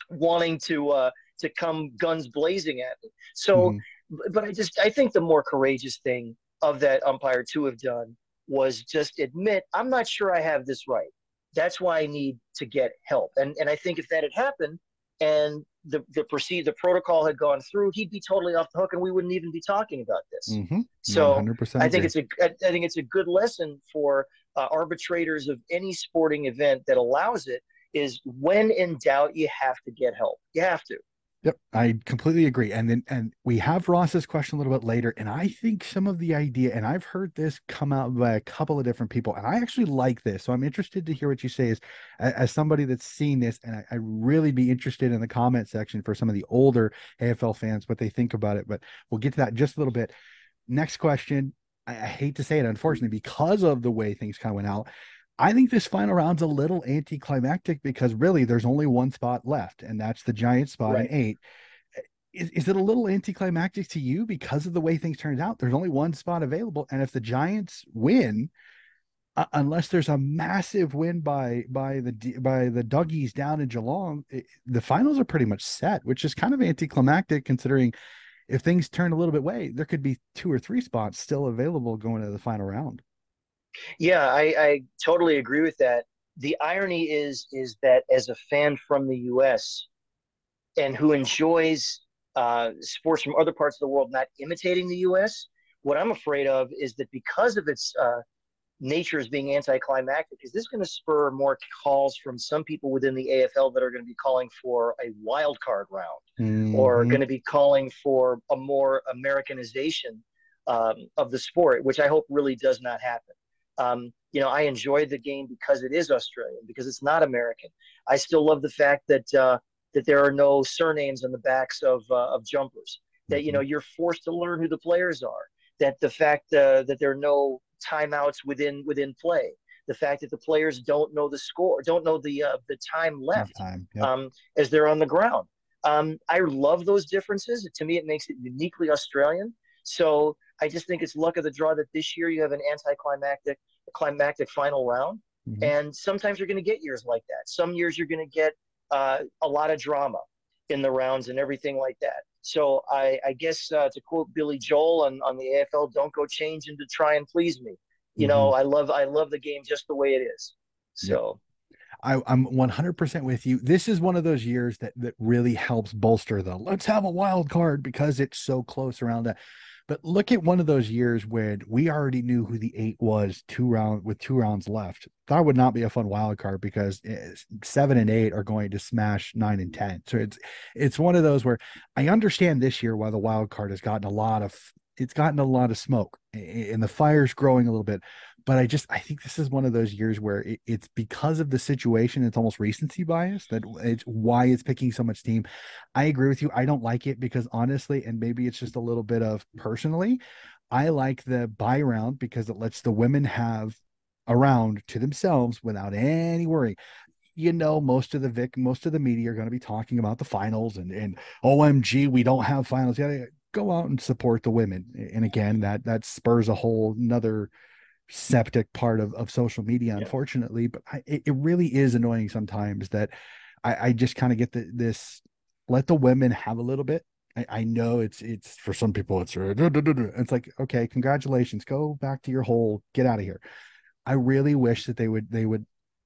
B: wanting to uh, to come guns blazing at me. So, mm-hmm. but I just I think the more courageous thing of that umpire to have done was just admit I'm not sure I have this right. That's why I need to get help. And and I think if that had happened, and the the proceed the protocol had gone through, he'd be totally off the hook, and we wouldn't even be talking about this.
A: Mm-hmm.
B: So I think it's a I think it's a good lesson for uh, arbitrators of any sporting event that allows it. Is when in doubt, you have to get help. You have to.
A: Yep, I completely agree. And then and we have Ross's question a little bit later, and I think some of the idea, and I've heard this come out by a couple of different people, and I actually like this. So I'm interested to hear what you say as as somebody that's seen this, and I, I really be interested in the comment section for some of the older AFL fans what they think about it. But we'll get to that just a little bit. Next question. I, I hate to say it, unfortunately, because of the way things kind of went out. I think this final round's a little anticlimactic because really there's only one spot left, and that's the giant spot right. in eight. Is, is it a little anticlimactic to you because of the way things turned out? There's only one spot available, and if the Giants win, uh, unless there's a massive win by by the by the Doggies down in Geelong, it, the finals are pretty much set, which is kind of anticlimactic considering if things turn a little bit way, there could be two or three spots still available going to the final round.
B: Yeah, I, I totally agree with that. The irony is is that as a fan from the U.S. and who enjoys uh, sports from other parts of the world not imitating the U.S., what I'm afraid of is that because of its uh, nature as being anticlimactic, is this going to spur more calls from some people within the AFL that are going to be calling for a wild card round mm-hmm. or going to be calling for a more Americanization um, of the sport, which I hope really does not happen. Um, you know, I enjoy the game because it is Australian, because it's not American. I still love the fact that uh, that there are no surnames on the backs of uh, of jumpers. That you know mm-hmm. you're forced to learn who the players are. That the fact uh, that there are no timeouts within within play. The fact that the players don't know the score, don't know the uh, the time left time, yep. um, as they're on the ground. Um, I love those differences. To me, it makes it uniquely Australian. So I just think it's luck of the draw that this year you have an anticlimactic climactic final round. Mm-hmm. And sometimes you're going to get years like that. Some years you're going to get uh, a lot of drama in the rounds and everything like that. So I, I guess uh, to quote Billy Joel on, on the AFL, don't go changing to try and please me. You mm-hmm. know, I love I love the game just the way it is. So.
A: I, am 100% with you. This is one of those years that that really helps bolster the let's have a wild card because it's so close around that. But look at one of those years when we already knew who the eight was two round with two rounds left. That would not be a fun wild card because eh, seven and eight are going to smash nine and ten. So it's it's one of those where I understand this year why the wild card has gotten a lot of it's gotten a lot of smoke and the fire's growing a little bit but I just I think this is one of those years where it, it's because of the situation. It's almost recency bias that it's why it's picking so much steam. I agree with you. I don't like it because honestly, and maybe it's just a little bit of personally, I like the buy round because it lets the women have a round to themselves without any worry you know most of the vic most of the media are going to be talking about the finals and and omg we don't have finals yeah go out and support the women and again that that spurs a whole another septic part of, of social media, unfortunately. Yeah. But I, it, it, really is annoying sometimes that I, I just kind of get the, this let the women have a little bit. I, I know it's it's for some people it's uh, it's like okay, congratulations, go back to your hole, get out of here. I really wish that they would they would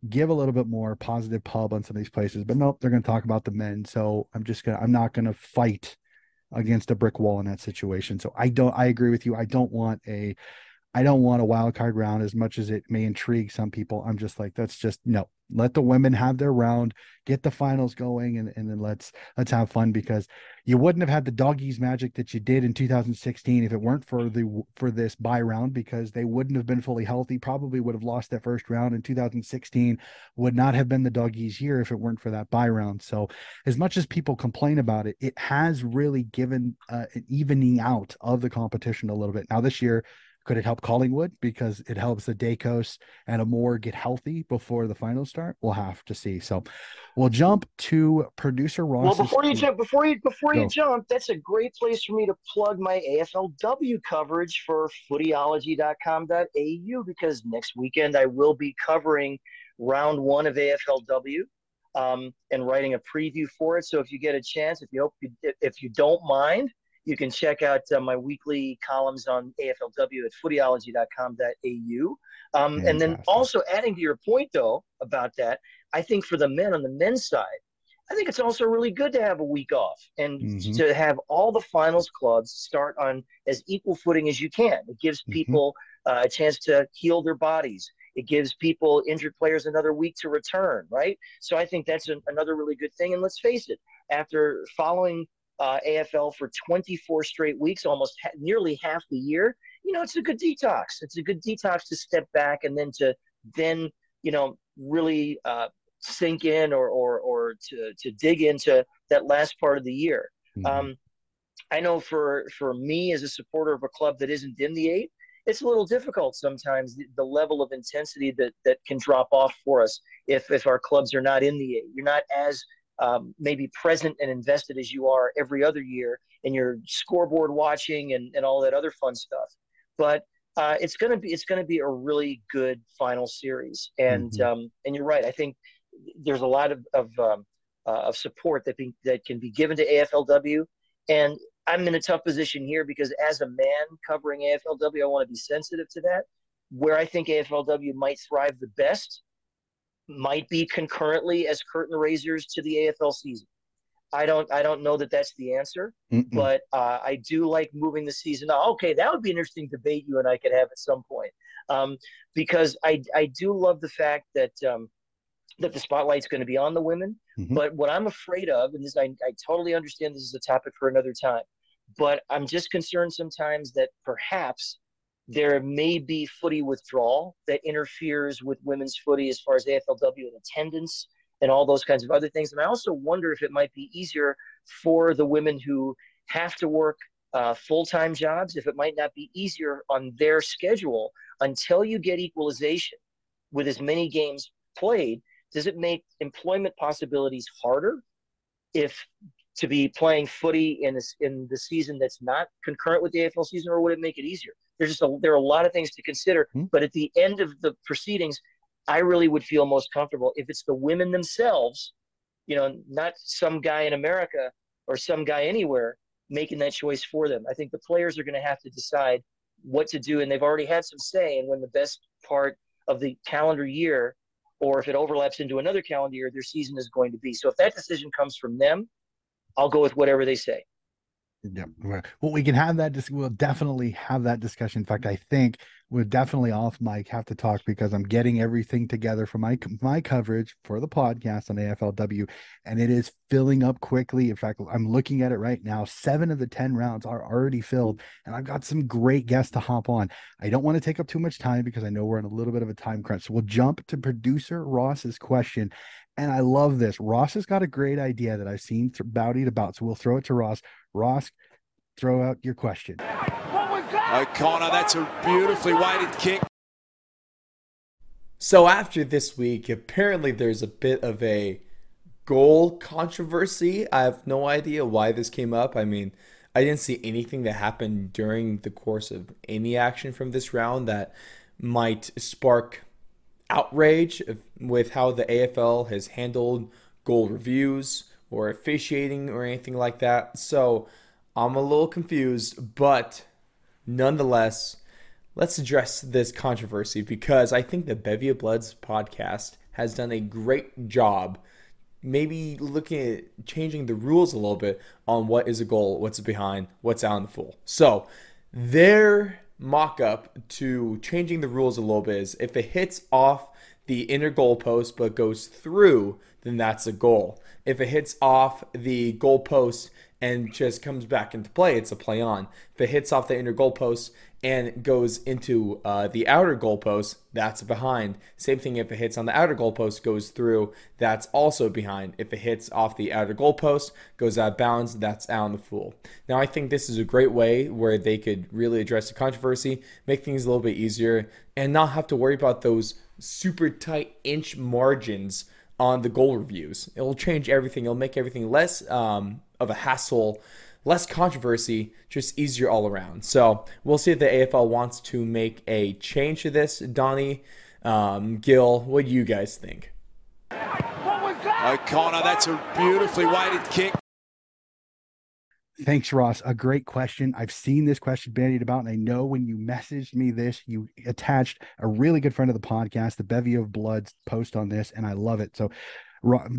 A: give a little bit more positive pub on some of these places, but nope, they're going to talk about the men. So I'm just gonna I'm not going to fight against a brick wall in that situation. So I don't I agree with you. I don't want a I don't want a wild card round as much as it may intrigue some people. I'm just like, that's just no. Let the women have their round, get the finals going, and, and then let's let's have fun because you wouldn't have had the doggies magic that you did in 2016 if it weren't for the for this buy round because they wouldn't have been fully healthy. Probably would have lost that first round in 2016. Would not have been the doggies year if it weren't for that buy round. So as much as people complain about it, it has really given uh, an evening out of the competition a little bit. Now this year could it help Collingwood because it helps the Daicos and a Moore get healthy before the finals start? We'll have to see. So we'll jump to producer Ross.
B: Well, before you jump, before you before Go. you jump, that's a great place for me to plug my AFLW coverage for footyology.com.au because next weekend I will be covering round one of AFLW. Um, and writing a preview for it. So if you get a chance, if you hope, if you don't mind, you can check out uh, my weekly columns on AFLW at footyology.com.au. Um, and then also adding to your point, though, about that, I think for the men on the men's side, I think it's also really good to have a week off and mm-hmm. to have all the finals clubs start on as equal footing as you can. It gives mm-hmm. people mm-hmm. uh, a chance to heal their bodies. It gives people injured players another week to return, right? So I think that's an, another really good thing. And let's face it, after following uh, AFL for 24 straight weeks, almost ha- nearly half the year, you know, it's a good detox. It's a good detox to step back and then to then, you know, really uh, sink in or, or, or to, to dig into that last part of the year. Mm-hmm. Um, I know for, for me as a supporter of a club that isn't in the eight, it's a little difficult sometimes the, the, level of intensity that, that can drop off for us if, if our clubs are not in the eight. You're not as um, maybe present and invested as you are every other year in your scoreboard watching and, and all that other fun stuff. But uh, it's gonna be it's gonna be a really good final series, and mm-hmm. um, and you're right. I think there's a lot of of, um, uh, of support that be, that can be given to AFLW, and I'm in a tough position here because as a man covering AFLW, I want to be sensitive to that. Where I think AFLW might thrive the best might be concurrently as curtain raisers to the AFL season. I don't I don't know that that's the answer, Mm-mm. but uh, I do like moving the season. Oh, okay, that would be an interesting debate you and I could have at some point, um, because I I do love the fact that um, that the spotlight's going to be on the women. Mm-hmm. But what I'm afraid of, and this I, I totally understand this is a topic for another time, but I'm just concerned sometimes that perhaps there may be footy withdrawal that interferes with women's footy as far as AFLW and attendance and all those kinds of other things. And I also wonder if it might be easier for the women who have to work uh, full time jobs, if it might not be easier on their schedule until you get equalization with as many games played. Does it make employment possibilities harder if to be playing footy in in the season that's not concurrent with the AFL season, or would it make it easier? There's just a, there are a lot of things to consider. Mm-hmm. But at the end of the proceedings, I really would feel most comfortable if it's the women themselves, you know, not some guy in America or some guy anywhere making that choice for them. I think the players are going to have to decide what to do, and they've already had some say in when the best part of the calendar year, or if it overlaps into another calendar year, their season is going to be. So if that decision comes from them, I'll go with whatever they say.
A: Yeah. Well, we can have that. Dis- we'll definitely have that discussion. In fact, I think we'll definitely off mic have to talk because I'm getting everything together for my my coverage for the podcast on AFLW, and it is filling up quickly. In fact, I'm looking at it right now. Seven of the ten rounds are already filled, and I've got some great guests to hop on. I don't want to take up too much time because I know we're in a little bit of a time crunch. So we'll jump to producer Ross's question, and I love this. Ross has got a great idea that I've seen th- Bowdy about. So we'll throw it to Ross. Ross, throw out your question.
C: O'Connor, that's a beautifully weighted kick.
D: So after this week, apparently there's a bit of a goal controversy. I have no idea why this came up. I mean, I didn't see anything that happened during the course of any action from this round that might spark outrage with how the AFL has handled goal reviews or officiating or anything like that. So I'm a little confused, but nonetheless, let's address this controversy because I think the Bevy of Bloods podcast has done a great job maybe looking at changing the rules a little bit on what is a goal, what's behind, what's out in the full. So their mock up to changing the rules a little bit is if it hits off the inner goal post but goes through, then that's a goal. If it hits off the goal post and just comes back into play, it's a play on. If it hits off the inner goal post and goes into uh, the outer goalpost, that's behind. Same thing if it hits on the outer goalpost, goes through, that's also behind. If it hits off the outer goalpost, goes out of bounds, that's out on the full. Now, I think this is a great way where they could really address the controversy, make things a little bit easier, and not have to worry about those super tight inch margins on the goal reviews. It will change everything, it'll make everything less um, of a hassle less controversy, just easier all around. So we'll see if the AFL wants to make a change to this. Donnie, um, Gil, what do you guys think?
C: O'Connor, that's a beautifully weighted kick.
A: Thanks, Ross. A great question. I've seen this question bandied about, and I know when you messaged me this, you attached a really good friend of the podcast, the Bevy of Bloods post on this, and I love it. So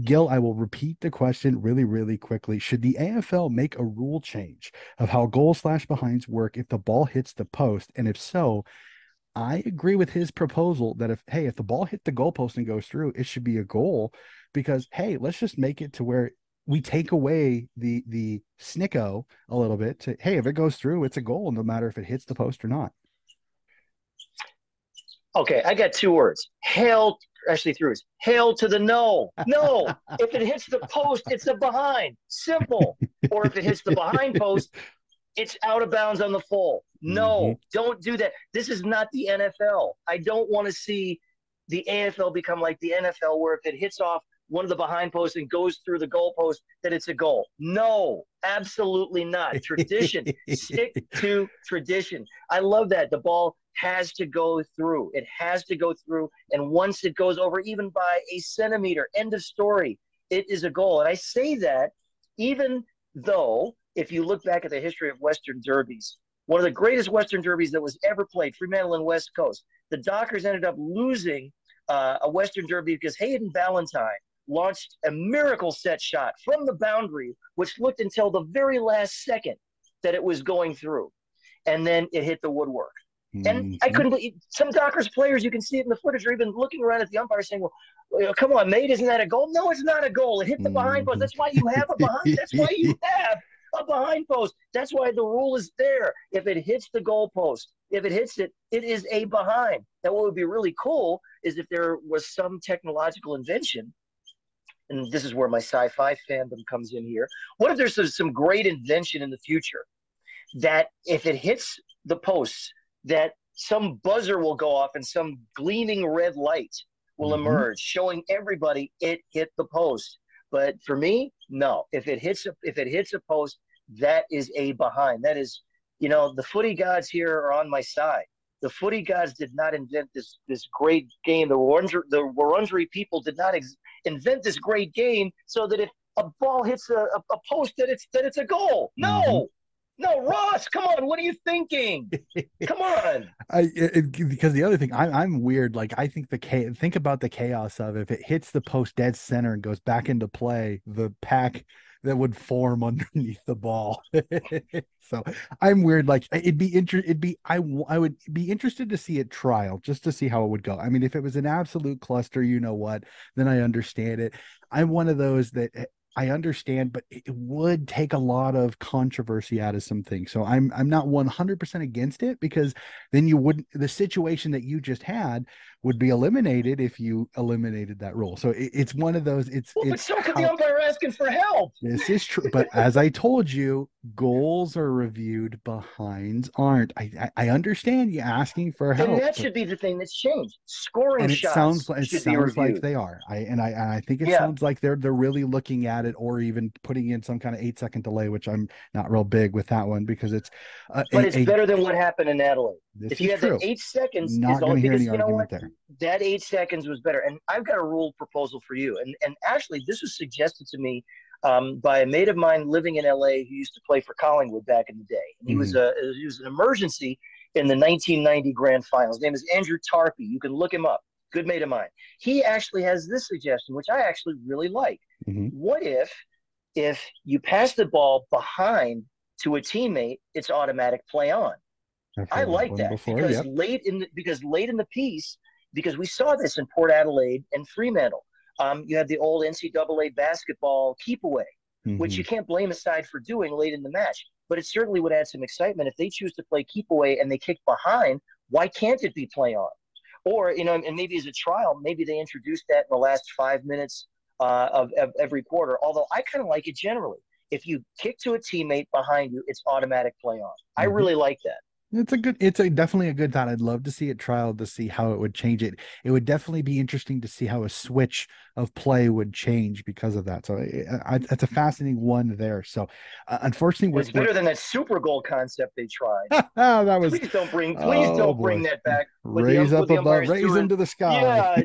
A: Gil, I will repeat the question really, really quickly. Should the AFL make a rule change of how goal slash behinds work if the ball hits the post? And if so, I agree with his proposal that if hey, if the ball hit the goalpost and goes through, it should be a goal because hey, let's just make it to where we take away the the snicko a little bit to hey, if it goes through, it's a goal, no matter if it hits the post or not.
B: Okay, I got two words. Hail, actually three words. Hail to the no. No. if it hits the post, it's a behind. Simple. Or if it hits the behind post, it's out of bounds on the full. No, mm-hmm. don't do that. This is not the NFL. I don't want to see the AFL become like the NFL, where if it hits off one of the behind posts and goes through the goal post, that it's a goal. No, absolutely not. Tradition. Stick to tradition. I love that. The ball has to go through. It has to go through. And once it goes over, even by a centimeter, end of story, it is a goal. And I say that even though, if you look back at the history of Western derbies, one of the greatest Western derbies that was ever played, Fremantle and West Coast, the Dockers ended up losing uh, a Western derby because Hayden Ballantyne launched a miracle set shot from the boundary, which looked until the very last second that it was going through. And then it hit the woodwork. And mm-hmm. I couldn't believe some Dockers players, you can see it in the footage, are even looking around at the umpire saying, Well, come on, mate, isn't that a goal? No, it's not a goal. It hit the behind post. That's why you have a behind. That's why you have a behind post. That's why the rule is there. If it hits the goal post, if it hits it, it is a behind. Now, what would be really cool is if there was some technological invention, and this is where my sci-fi fandom comes in here. What if there's some great invention in the future that if it hits the posts that some buzzer will go off and some gleaming red light will mm-hmm. emerge, showing everybody it hit the post. But for me, no. If it hits a, if it hits a post, that is a behind. That is, you know, the footy gods here are on my side. The footy gods did not invent this this great game. The Wurundjeri, the Wurundjeri people did not ex- invent this great game so that if a ball hits a, a, post, that it's that it's a goal. No, mm-hmm. No, Ross, come on. What are you thinking? Come on.
A: I it, because the other thing, I, I'm weird. Like I think the K think about the chaos of if it hits the post dead center and goes back into play, the pack that would form underneath the ball. so I'm weird. Like it'd be inter- it'd be I I would be interested to see it trial just to see how it would go. I mean, if it was an absolute cluster, you know what, then I understand it. I'm one of those that eh, I understand, but it would take a lot of controversy out of some things. So I'm I'm not 100% against it because then you wouldn't the situation that you just had would be eliminated if you eliminated that rule. So it, it's one of those. It's,
B: well,
A: it's
B: but so could the umpire asking for help.
A: This is true, but as I told you, goals are reviewed, behinds aren't. I I, I understand you asking for help.
B: And that should be the thing that's changed. Scoring and it shots sounds it
A: sounds like they are. I and I and I think it yeah. sounds like they're they're really looking at it, or even putting in some kind of eight second delay, which I'm not real big with that one because it's.
B: Uh, but a, it's a, better than what happened in Adelaide. If you had the eight seconds,
A: not going to hear any you know what? there
B: that eight seconds was better. And I've got a rule proposal for you. And and actually, this was suggested to me um, by a mate of mine living in LA who used to play for Collingwood back in the day. And he mm. was a he was an emergency in the 1990 Grand Final. His name is Andrew Tarpey. You can look him up. Good mate of mine. He actually has this suggestion, which I actually really like. Mm-hmm. What if if you pass the ball behind to a teammate, it's automatic play on. I like that before, because yep. late in the, because late in the piece, because we saw this in Port Adelaide and Fremantle. Um, you had the old NCAA basketball keep away, mm-hmm. which you can't blame a side for doing late in the match. But it certainly would add some excitement if they choose to play keep away and they kick behind. Why can't it be play on? Or you know, and maybe as a trial, maybe they introduce that in the last five minutes uh, of, of every quarter. Although I kind of like it generally. If you kick to a teammate behind you, it's automatic play on. Mm-hmm. I really like that.
A: It's a good. It's a definitely a good thought. I'd love to see it trialed to see how it would change it. It would definitely be interesting to see how a switch of play would change because of that. So it's a fascinating one there. So uh, unfortunately,
B: it's better than that super goal concept they tried. Oh, that was. Please don't bring. Please oh, don't boy. bring that back.
A: Raise the, up above, raise into the sky.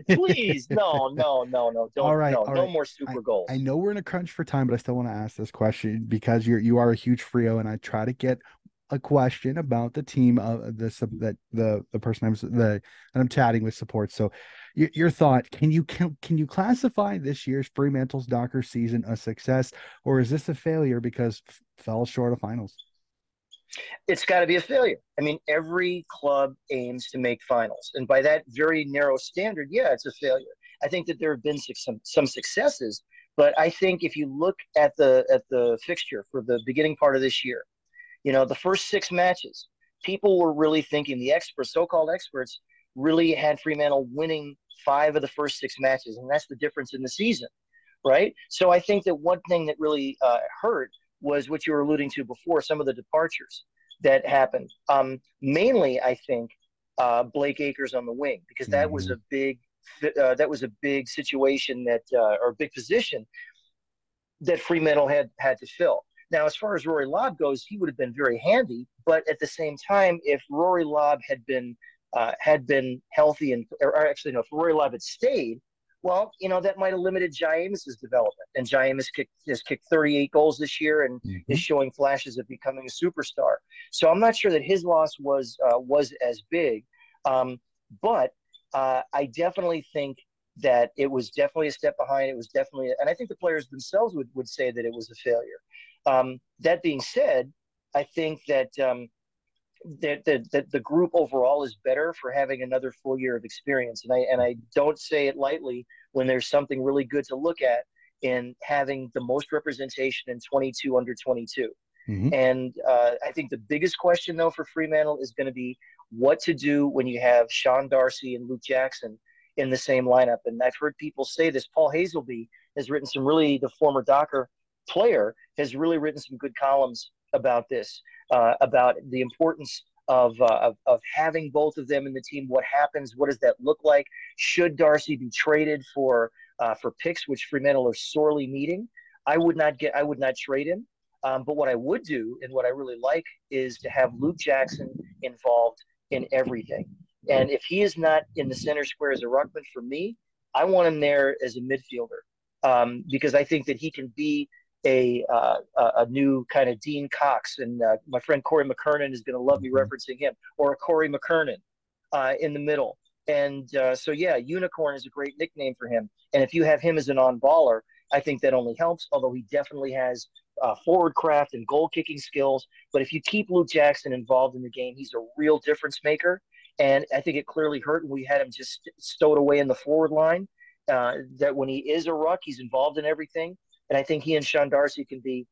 B: Yeah, please. No, no, no, no. Don't. All right, no, all no more super
A: I,
B: goals.
A: I know we're in a crunch for time, but I still want to ask this question because you're you are a huge Freo, and I try to get a question about the team of the that the the person I'm the that I'm chatting with supports. So your, your thought can you can, can you classify this year's Fremantle's Docker season a success or is this a failure because f- fell short of finals?
B: It's got to be a failure. I mean, every club aims to make finals, and by that very narrow standard, yeah, it's a failure. I think that there have been some some successes, but I think if you look at the at the fixture for the beginning part of this year, you know, the first six matches, people were really thinking the experts, so-called experts, really had Fremantle winning five of the first six matches, and that's the difference in the season, right? So I think that one thing that really uh, hurt was what you were alluding to before, some of the departures that happened. Um, mainly, I think uh, Blake Acres on the wing because that mm-hmm. was a big uh, that was a big situation that uh, or big position that Fremantle had had to fill. Now, as far as Rory Lobb goes, he would have been very handy, but at the same time, if Rory Lobb had been uh, had been healthy and, or actually, no, if Rory Lobb had stayed, well, you know, that might have limited Amiss's development. And Amiss kicked, has kicked 38 goals this year and mm-hmm. is showing flashes of becoming a superstar. So I'm not sure that his loss was uh, was as big. Um, but uh, I definitely think that it was definitely a step behind. It was definitely, and I think the players themselves would, would say that it was a failure. Um, that being said, I think that um, that, that, that the group overall is better for having another full year of experience. And I, and I don't say it lightly when there's something really good to look at in having the most representation in 22 under 22. Mm-hmm. And uh, I think the biggest question, though, for Fremantle is going to be what to do when you have Sean Darcy and Luke Jackson in the same lineup. And I've heard people say this. Paul Hasleby has written some really, the former Docker player has really written some good columns about this, uh, about the importance of, uh, of, of having both of them in the team. What happens? What does that look like? Should Darcy be traded for uh, for picks, which Fremantle are sorely needing? I would not get. I would not trade him. Um, but what I would do, and what I really like, is to have Luke Jackson involved in everything. And if he is not in the center square as a ruckman for me, I want him there as a midfielder um, because I think that he can be a uh, a new kind of Dean Cox, and uh, my friend Corey McKernan is going to love me mm-hmm. referencing him, or a Corey McKernan uh, in the middle. And uh, so, yeah, Unicorn is a great nickname for him. And if you have him as an on baller, I think that only helps. Although he definitely has uh, forward craft and goal kicking skills. But if you keep Luke Jackson involved in the game, he's a real difference maker. And I think it clearly hurt when we had him just stowed away in the forward line. Uh, that when he is a ruck, he's involved in everything. And I think he and Sean Darcy can be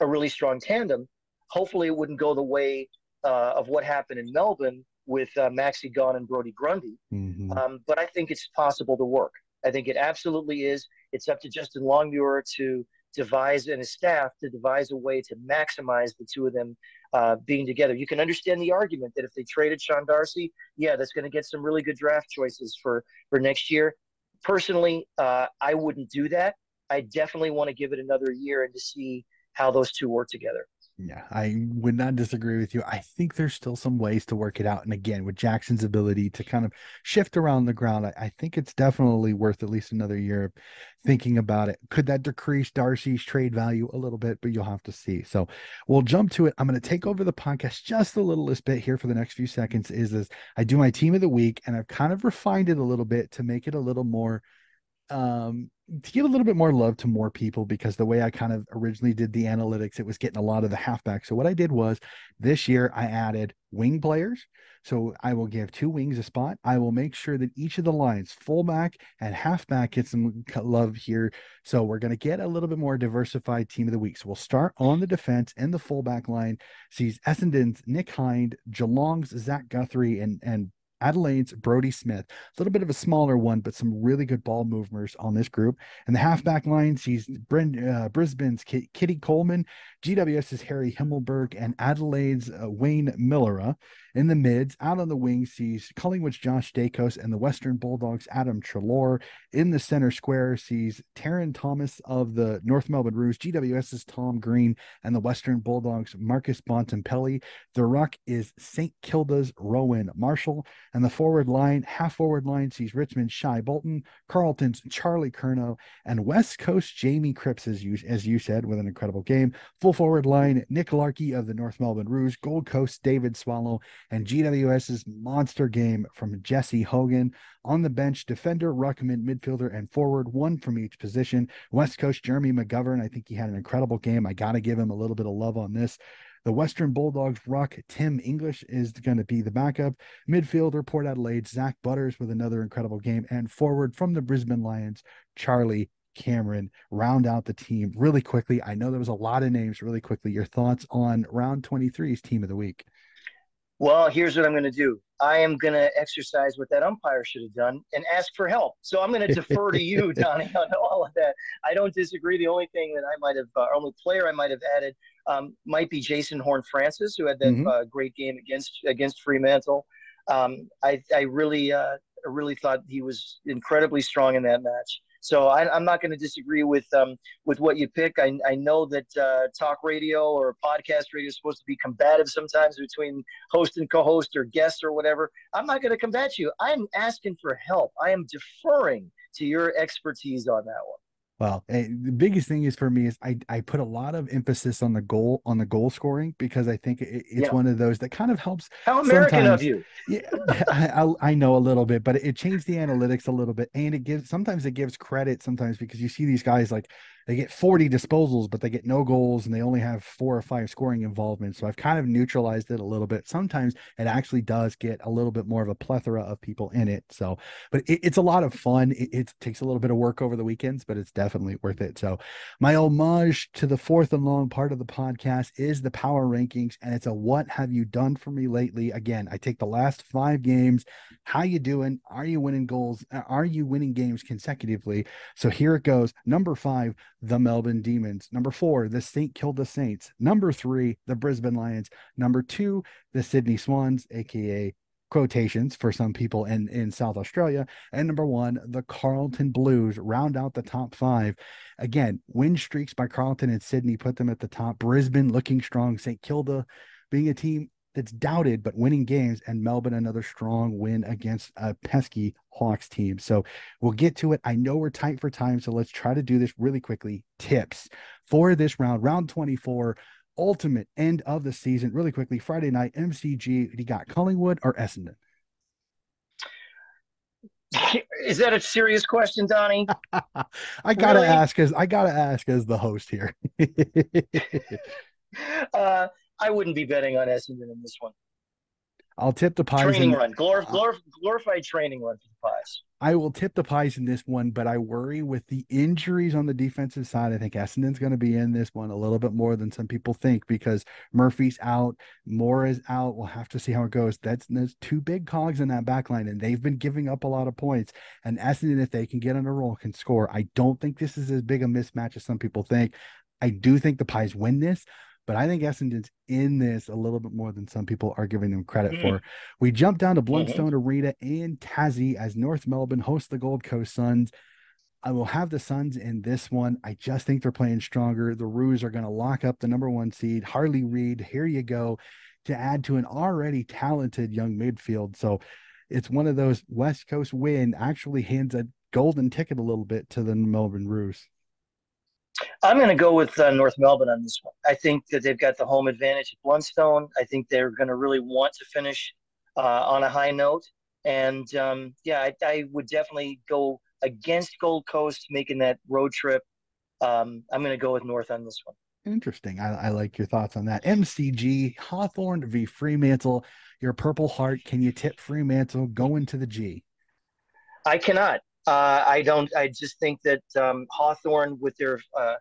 B: a really strong tandem. Hopefully, it wouldn't go the way uh, of what happened in Melbourne with uh, Maxi Gawn and Brodie Grundy. Mm-hmm. Um, but I think it's possible to work. I think it absolutely is. It's up to Justin Longmuir to devise and his staff to devise a way to maximize the two of them uh, being together. You can understand the argument that if they traded Sean Darcy, yeah, that's going to get some really good draft choices for for next year. Personally, uh, I wouldn't do that. I definitely want to give it another year and to see how those two work together.
A: Yeah, I would not disagree with you. I think there's still some ways to work it out. And again, with Jackson's ability to kind of shift around the ground, I, I think it's definitely worth at least another year thinking about it. Could that decrease Darcy's trade value a little bit? But you'll have to see. So we'll jump to it. I'm going to take over the podcast just a littlest bit here for the next few seconds. Is this I do my team of the week and I've kind of refined it a little bit to make it a little more um to give a little bit more love to more people because the way I kind of originally did the analytics, it was getting a lot of the halfback. So what I did was this year I added wing players. So I will give two wings a spot. I will make sure that each of the lines, fullback and halfback, gets some love here. So we're going to get a little bit more diversified team of the week. So we'll start on the defense and the fullback line. Sees Essendon's Nick Hind, Geelong's Zach Guthrie, and and Adelaide's Brodie Smith, a little bit of a smaller one, but some really good ball movers on this group. And the halfback line sees Brent, uh, Brisbane's Keidan Coleman, GWS's Harry Himmelberg, and Adelaide's uh, Wayne Milera. In the mids, out on the wing, sees Collingwood's Josh Daicos and the Western Bulldogs' Adam Treloar. In the center square, sees Tarryn Thomas of the North Melbourne Roos, GWS's Tom Green, and the Western Bulldogs' Marcus Bontempelli. The ruck is St. Kilda's Rowan Marshall. And the forward line, half forward line, sees Richmond's Shai Bolton, Carlton's Charlie Curnow, and West Coast Jamie Cripps, as you, as you said, with an incredible game. Full Full forward line, Nick Larkey of the North Melbourne Roos, Gold Coast, David Swallow, and GWS's monster game from Jesse Hogan. On the bench, defender, ruckman, midfielder, and forward, one from each position. West Coast, Jeremy McGovern. I think he had an incredible game. I got to give him a little bit of love on this. The Western Bulldogs rock Tim English is going to be the backup. Midfielder Port Adelaide Zach Butters with another incredible game, and forward from the Brisbane Lions Charlie Cameron round out the team really quickly. I know there was a lot of names really quickly. Your thoughts on round 23's team of the week?
B: Well, here's what I'm going to do. I am going to exercise what that umpire should have done and ask for help. So I'm going to defer to you, Donnie, on all of that. I don't disagree. The only thing that I might have, uh, only player I might have added um, might be Jason Horne-Francis, who had that mm-hmm. uh, great game against against Fremantle. Um, I, I really, uh, really thought he was incredibly strong in that match. So I, am not going to disagree with um, with what you pick. I, I know that uh, talk radio or podcast radio is supposed to be combative sometimes between host and co-host or guest or whatever. I'm not going to combat you. I'm asking for help. I am deferring to your expertise on that one.
A: Well, eh, the biggest thing is for me is I, I put a lot of emphasis on the goal on the goal scoring because I think it, it's yeah. one of those that kind of helps.
B: How American of you?
A: Yeah, I, I know a little bit, but it changed the analytics a little bit, and it gives sometimes it gives credit sometimes because you see these guys like they get 40 disposals, but they get no goals and they only have four or five scoring involvements. So I've kind of neutralized it a little bit. Sometimes it actually does get a little bit more of a plethora of people in it. So, but it, it's a lot of fun. It, it, takes a little bit of work over the weekends, but it's definitely worth it. So, my homage to the fourth and long part of the podcast is the power rankings, and it's a what have you done for me lately? Again, I take the last five games. How you doing? Are you winning goals? Are you winning games consecutively? So here it goes. Number five the Melbourne Demons. Number four, the St. Kilda Saints. Number three, the Brisbane Lions. Number two, the Sydney Swans, aka quotations for some people in, in South Australia. And number one, the Carlton Blues round out the top five. Again, win streaks by Carlton and Sydney put them at the top. Brisbane looking strong. St. Kilda being a team that's doubted but winning games, and Melbourne another strong win against a pesky Hawks team. So we'll get to it. I know we're tight for time, so let's try to do this really quickly. Tips for this round, round 24, ultimate end of the season, really quickly. Friday night, MCG. You got Collingwood or Essendon?
B: Is that a serious question, Donnie?
A: I gotta really? ask as I gotta ask as the host here.
B: uh, I wouldn't be betting on Essendon in this one.
A: I'll tip the pies.
B: Training in, run, Glor- uh, glor- glorified training run for the pies.
A: I will tip the pies in this one, but I worry with the injuries on the defensive side. I think Essendon's going to be in this one a little bit more than some people think because Murphy's out, Moore is out. We'll have to see how it goes. That's there's two big cogs in that back line, and they've been giving up a lot of points. And Essendon, if they can get on a roll, can score. I don't think this is as big a mismatch as some people think. I do think the Pies win this, but I think Essendon's in this a little bit more than some people are giving them credit mm-hmm. for. We jump down to Blundstone mm-hmm. Arena and Tassie as North Melbourne hosts the Gold Coast Suns. I will have the Suns in this one. I just think they're playing stronger. The Roos are going to lock up the number one seed. Harley Reid, here you go, to add to an already talented young midfield. So it's one of those West Coast win actually hands a golden ticket a little bit to the Melbourne Roos.
B: I'm going to go with uh, North Melbourne on this one. I think that they've got the home advantage at Blundstone. I think they're going to really want to finish uh, on a high note. And um, yeah, I, I, would definitely go against Gold Coast making that road trip. Um, I'm going to go with North on this one.
A: Interesting. I, I, like your thoughts on that. MCG, Hawthorn v Fremantle. Your Purple Heart. Can you tip Fremantle going to the G?
B: I cannot. Uh, I don't. I just think that um, Hawthorn, with their uh,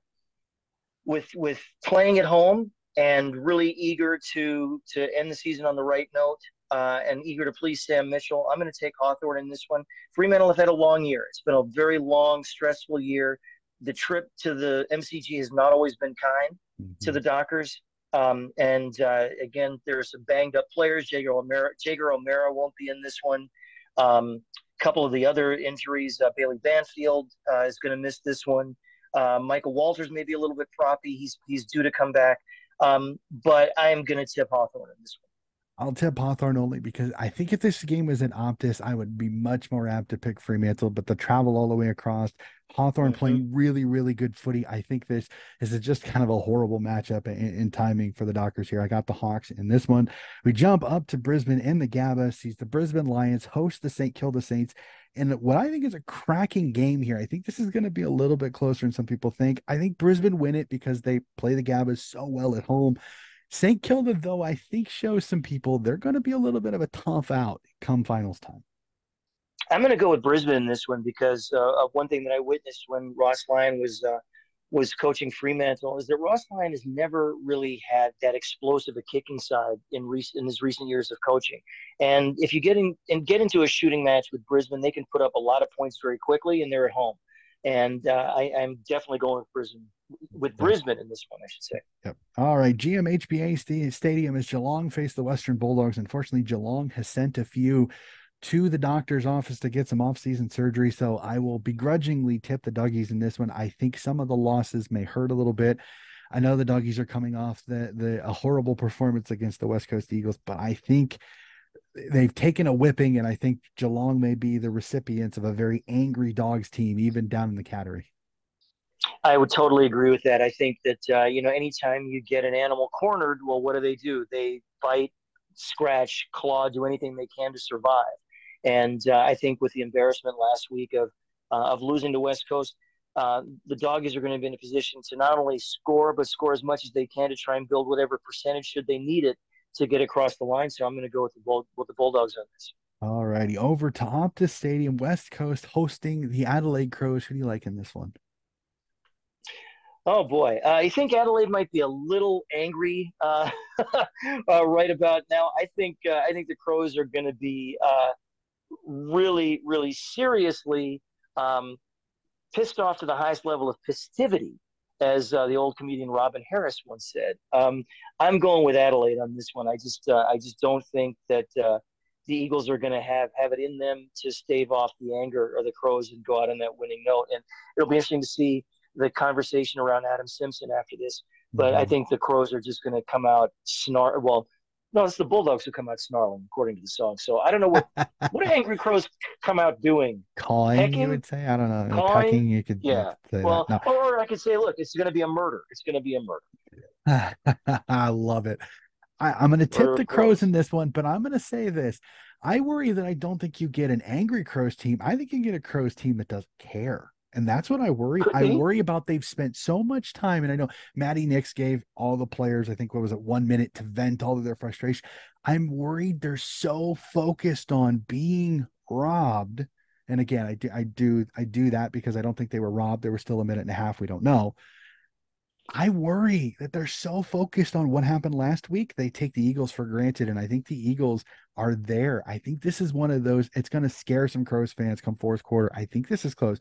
B: with with playing at home and really eager to to end the season on the right note uh, and eager to please Sam Mitchell, I'm going to take Hawthorn in this one. Fremantle have had a long year. It's been a very long, stressful year. The trip to the MCG has not always been kind mm-hmm. to the Dockers. Um, and uh, again, there's some banged up players. Jaeger O'Meara, Jaeger O'Meara won't be in this one. Um, couple of the other injuries, uh, Bailey Banfield uh, is going to miss this one. Uh, Michael Walters may be a little bit proppy. He's he's due to come back, um, but I am going to tip Hawthorn in this one.
A: I'll tip Hawthorn only because I think if this game was in Optus, I would be much more apt to pick Fremantle. But the travel all the way across, Hawthorn mm-hmm. playing really, really good footy. I think this, is just kind of a horrible matchup in, in, timing for the Dockers here. I got the Hawks in this one. We jump up to Brisbane in the Gabba, sees the Brisbane Lions host the St. Kilda Saints. And what I think is a cracking game here. I think this is going to be a little bit closer than some people think. I think Brisbane win it because they play the Gabba so well at home. St. Kilda, though, I think shows some people they're going to be a little bit of a tough out come finals time.
B: I'm going to go with Brisbane in this one because uh, of one thing that I witnessed when Ross Lyon was uh, was coaching Fremantle is that Ross Lyon has never really had that explosive a kicking side in recent in his recent years of coaching. And if you get in and get into a shooting match with Brisbane, they can put up a lot of points very quickly, and they're at home. And uh, I, I'm definitely going with Brisbane with Brisbane in this one, I should say.
A: Yep. All right. GMHBA Stadium is Geelong face the Western Bulldogs. Unfortunately, Geelong has sent a few to the doctor's office to get some off-season surgery. So I will begrudgingly tip the doggies in this one. I think some of the losses may hurt a little bit. I know the doggies are coming off the the a horrible performance against the West Coast Eagles, but I think they've taken a whipping, and I think Geelong may be the recipients of a very angry dogs team, even down in the Cattery.
B: I would totally agree with that. I think that uh, you know, anytime you get an animal cornered, well, what do they do? They bite, scratch, claw, do anything they can to survive. And uh, I think with the embarrassment last week of uh, of losing to West Coast, uh, the doggies are going to be in a position to not only score but score as much as they can to try and build whatever percentage should they need it to get across the line. So I'm going to go with the Bull, with the Bulldogs on this.
A: All righty, over to Optus Stadium, West Coast hosting the Adelaide Crows. Who do you like in this one?
B: Oh boy, uh, I think Adelaide might be a little angry uh, uh, right about now. I think uh, I think the Crows are going to be uh, really, really seriously um, pissed off to the highest level of festivity, as uh, the old comedian Robin Harris once said. Um, I'm going with Adelaide on this one. I just I just don't think that the Eagles are going to have have it in them to stave off the anger of the Crows and go out on that winning note. And it'll be interesting to see the conversation around Adam Simpson after this. But mm-hmm. I think the Crows are just going to come out snarl. Well, no, it's the Bulldogs who come out snarling, according to the song. So I don't know what what do Angry Crows come out doing?
A: Cawing, Pecking? you would say. I don't know. Cawing? Pecking, you could.
B: Yeah. well, no. or I could say, look, it's going to be a murder. It's going to be a murder.
A: I love it. I, am going to tip the Crows, Crows in this one, but I'm going to say this. I worry that I don't think you get an angry Crows team. I think you get a Crows team that doesn't care. And that's what I worry. I worry about they've spent so much time. And I know Matty Nicks gave all the players, I think, what was it, one minute to vent all of their frustration. I'm worried they're so focused on being robbed. And again, I do, I do, I do that because I don't think they were robbed. There was still a minute and a half. We don't know. I worry that they're so focused on what happened last week, they take the Eagles for granted. And I think the Eagles are there. I think this is one of those, it's going to scare some Crows fans come fourth quarter. I think this is close.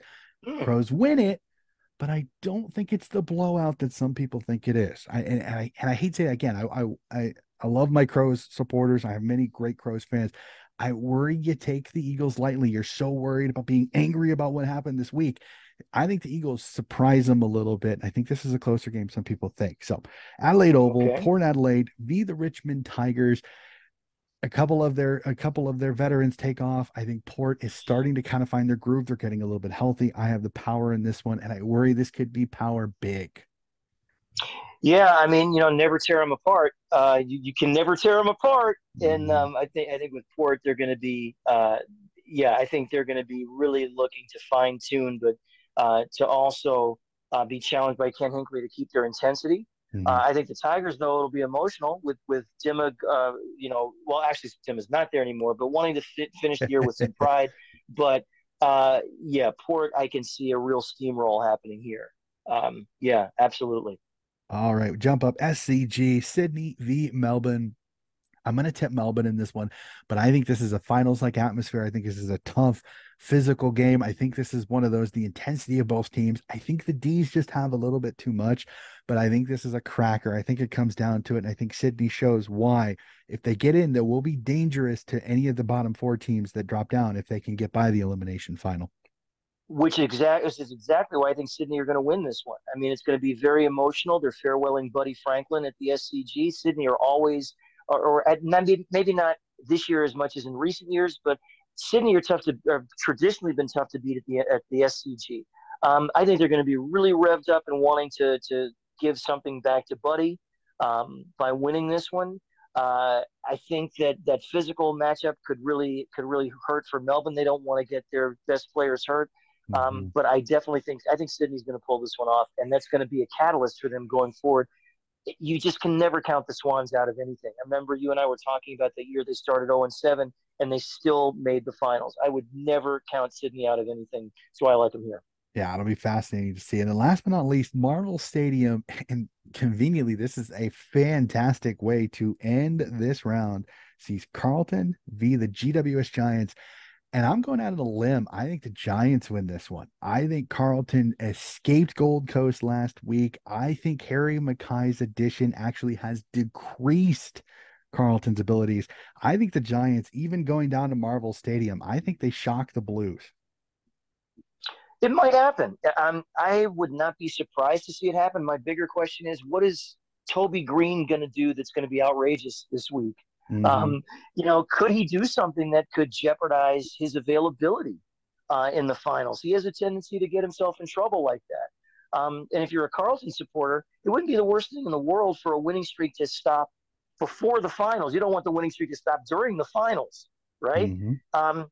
A: Mm. Crows win it, but I don't think it's the blowout that some people think it is. I and, and I and I hate to say it again. I I I love my Crows supporters. I have many great Crows fans. I worry you take the Eagles lightly. You're so worried about being angry about what happened this week. I think the Eagles surprise them a little bit. I think this is a closer game some people think. So Adelaide Oval, okay. Port Adelaide v the Richmond Tigers a couple of their a couple of their veterans take off. I think Port is starting to kind of find their groove. They're getting a little bit healthy. I have the power in this one, and I worry this could be power big.
B: Yeah, I mean, you know, never tear them apart. Uh, you, you can never tear them apart, and mm-hmm. um, I think I think with Port they're going to be, uh, yeah, I think they're going to be really looking to fine tune, but uh, to also uh, be challenged by Ken Hinkley to keep their intensity. Mm-hmm. Uh, I think the Tigers, though, it'll be emotional with with Dimma. Uh, you know, well, actually, Tim is not there anymore, but wanting to fit, finish the year with some pride. But uh, yeah, Port, I can see a real steamroll happening here. Um, yeah, absolutely.
A: All right, jump up. SCG Sydney v Melbourne. I'm going to tip Melbourne in this one, but I think this is a finals like atmosphere. I think this is a tough physical game. I think this is one of those, the intensity of both teams. I think the D's just have a little bit too much, but I think this is a cracker. I think it comes down to it. And I think Sydney shows why. If they get in, they will be dangerous to any of the bottom four teams that drop down if they can get by the elimination final.
B: Which exact is exactly why I think Sydney are going to win this one. I mean, it's going to be very emotional. They're farewelling Buddy Franklin at the SCG. Sydney are always or, or at, maybe maybe not this year as much as in recent years, but Sydney are tough to are traditionally been tough to beat at the at the SCG. Um, I think they're going to be really revved up and wanting to to give something back to Buddy um, by winning this one. Uh, I think that that physical matchup could really could really hurt for Melbourne. They don't want to get their best players hurt. Um, mm-hmm. but I definitely think I think Sydney's going to pull this one off, and that's going to be a catalyst for them going forward. You just can never count the Swans out of anything. I remember you and I were talking about the year they started 0 and 7, and they still made the finals. I would never count Sydney out of anything, so I like them here.
A: Yeah, it'll be fascinating to see. And then last but not least, Marvel Stadium. And conveniently, this is a fantastic way to end this round. Sees Carlton v the GWS Giants. And I'm going out on a limb. I think the Giants win this one. I think Carlton escaped Gold Coast last week. I think Harry McKay's addition actually has decreased Carlton's abilities. I think the Giants, even going down to Marvel Stadium, I think they shock the Blues.
B: It might happen. Um, I would not be surprised to see it happen. My bigger question is, what is Toby Greene going to do that's going to be outrageous this week? Mm-hmm. Um, you know, could he do something that could jeopardize his availability uh, in the finals? He has a tendency to get himself in trouble like that. Um, and if you're a Carlton supporter, it wouldn't be the worst thing in the world for a winning streak to stop before the finals. You don't want the winning streak to stop during the finals, right? Mm-hmm. Um,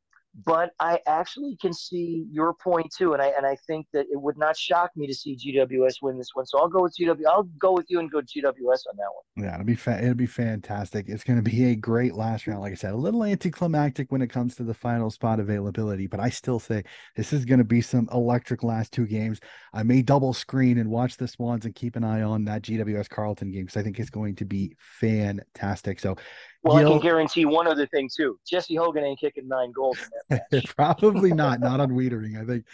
B: but I actually can see your point too, and I and I think that it would not shock me to see GWS win this one. So I'll go with GW. I'll go with you and go GWS on that one.
A: Yeah, it'll be fa- it'll be fantastic. It's going to be a great last round. Like I said, a little anticlimactic when it comes to the final spot availability, but I still say this is going to be some electric last two games. I may double screen and watch the Swans and keep an eye on that GWS Carlton game because I think it's going to be fantastic. So
B: well, I can guarantee one other thing too. Jesse Hogan ain't kicking nine goals in that
A: Probably not. Not on Weitering. I think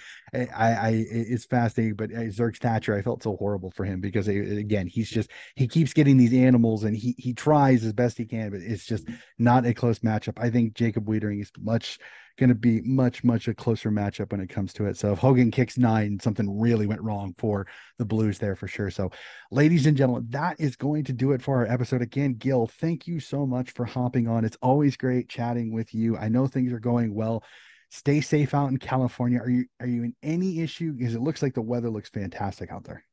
A: I, I, it's fascinating. But Zerk's Zerk Thatcher, I felt so horrible for him because uh, again, he's just he keeps getting these animals and he he tries as best he can, but it's just not a close matchup. I think Jacob Weitering is much going to be much, much a closer matchup when it comes to it. So if Hogan kicks nine, something really went wrong for the Blues there for sure. So, ladies and gentlemen, that is going to do it for our episode. Again, Gil, thank you so much for hopping on. It's always great chatting with you. I know things are going well. Stay safe out in California. Are you are you in any issue? Because it looks like the weather looks fantastic out there.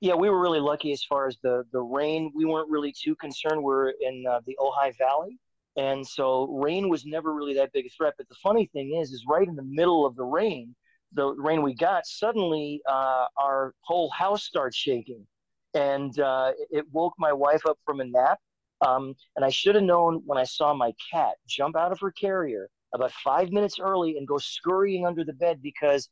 B: Yeah, we were really lucky as far as the the rain. We weren't really too concerned. We're in uh, the Ojai Valley, and so rain was never really that big a threat. But the funny thing is, is right in the middle of the rain, the rain we got, suddenly uh, our whole house starts shaking. And uh, it woke my wife up from a nap. Um, and I should have known when I saw my cat jump out of her carrier about five minutes early and go scurrying under the bed because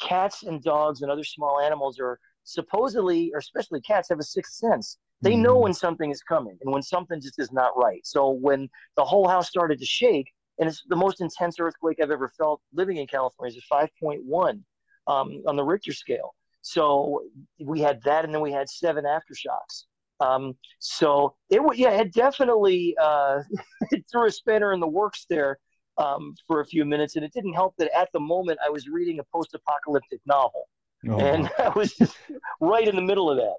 B: cats and dogs and other small animals are supposedly, or especially cats, have a sixth sense. They know mm-hmm. when something is coming and when something just is not right. So when the whole house started to shake, and it's the most intense earthquake I've ever felt living in California, is a 5.1 um, on the Richter scale. So we had that, and then we had seven aftershocks. Um, so it would, yeah, it definitely uh, it threw a spanner in the works there um, for a few minutes, and it didn't help that at the moment I was reading a post-apocalyptic novel, oh. and I was just right in the middle of that.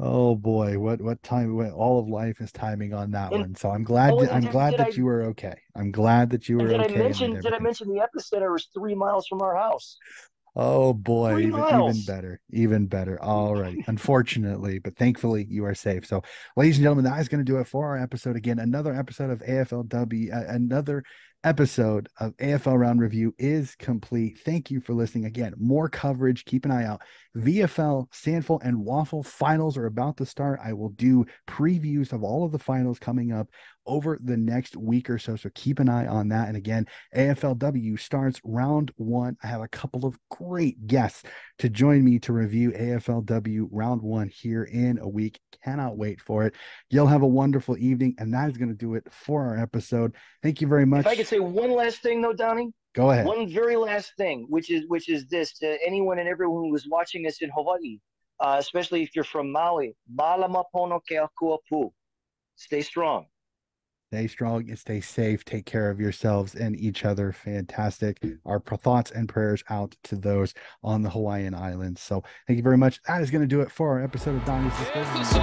A: Oh boy, what what time? What, all of life is timing on that and, one. So I'm glad. Oh, I'm did, glad did that I, you were okay. I'm glad that you were
B: did
A: okay.
B: I mention? Did I mention the epicenter was three miles from our house?
A: Oh boy, even, even better, even better. All right. Unfortunately, but thankfully you are safe. So, ladies and gentlemen, that is going to do it for our episode. Again, another episode of AFLW, uh, another episode of AFL Round Review is complete. Thank you for listening. Again, more coverage. Keep an eye out. VFL, SANFL, and WAFL finals are about to start. I will do previews of all of the finals coming up over the next week or so. So keep an eye on that. And again, AFLW starts round one. I have a couple of great guests to join me to review AFLW round one here in a week. Cannot wait for it. You'll have a wonderful evening. And that is going to do it for our episode. Thank you very much. If
B: I could say one last thing though, Donnie.
A: Go ahead.
B: One very last thing, which is which is this to anyone and everyone who is watching us in Hawaii, uh, especially if you're from Maui. Stay strong.
A: Stay strong and stay safe. Take care of yourselves and each other. Fantastic. Our thoughts and prayers out to those on the Hawaiian Islands. So thank you very much. That is going to do it for our episode of Donnie's Disposal.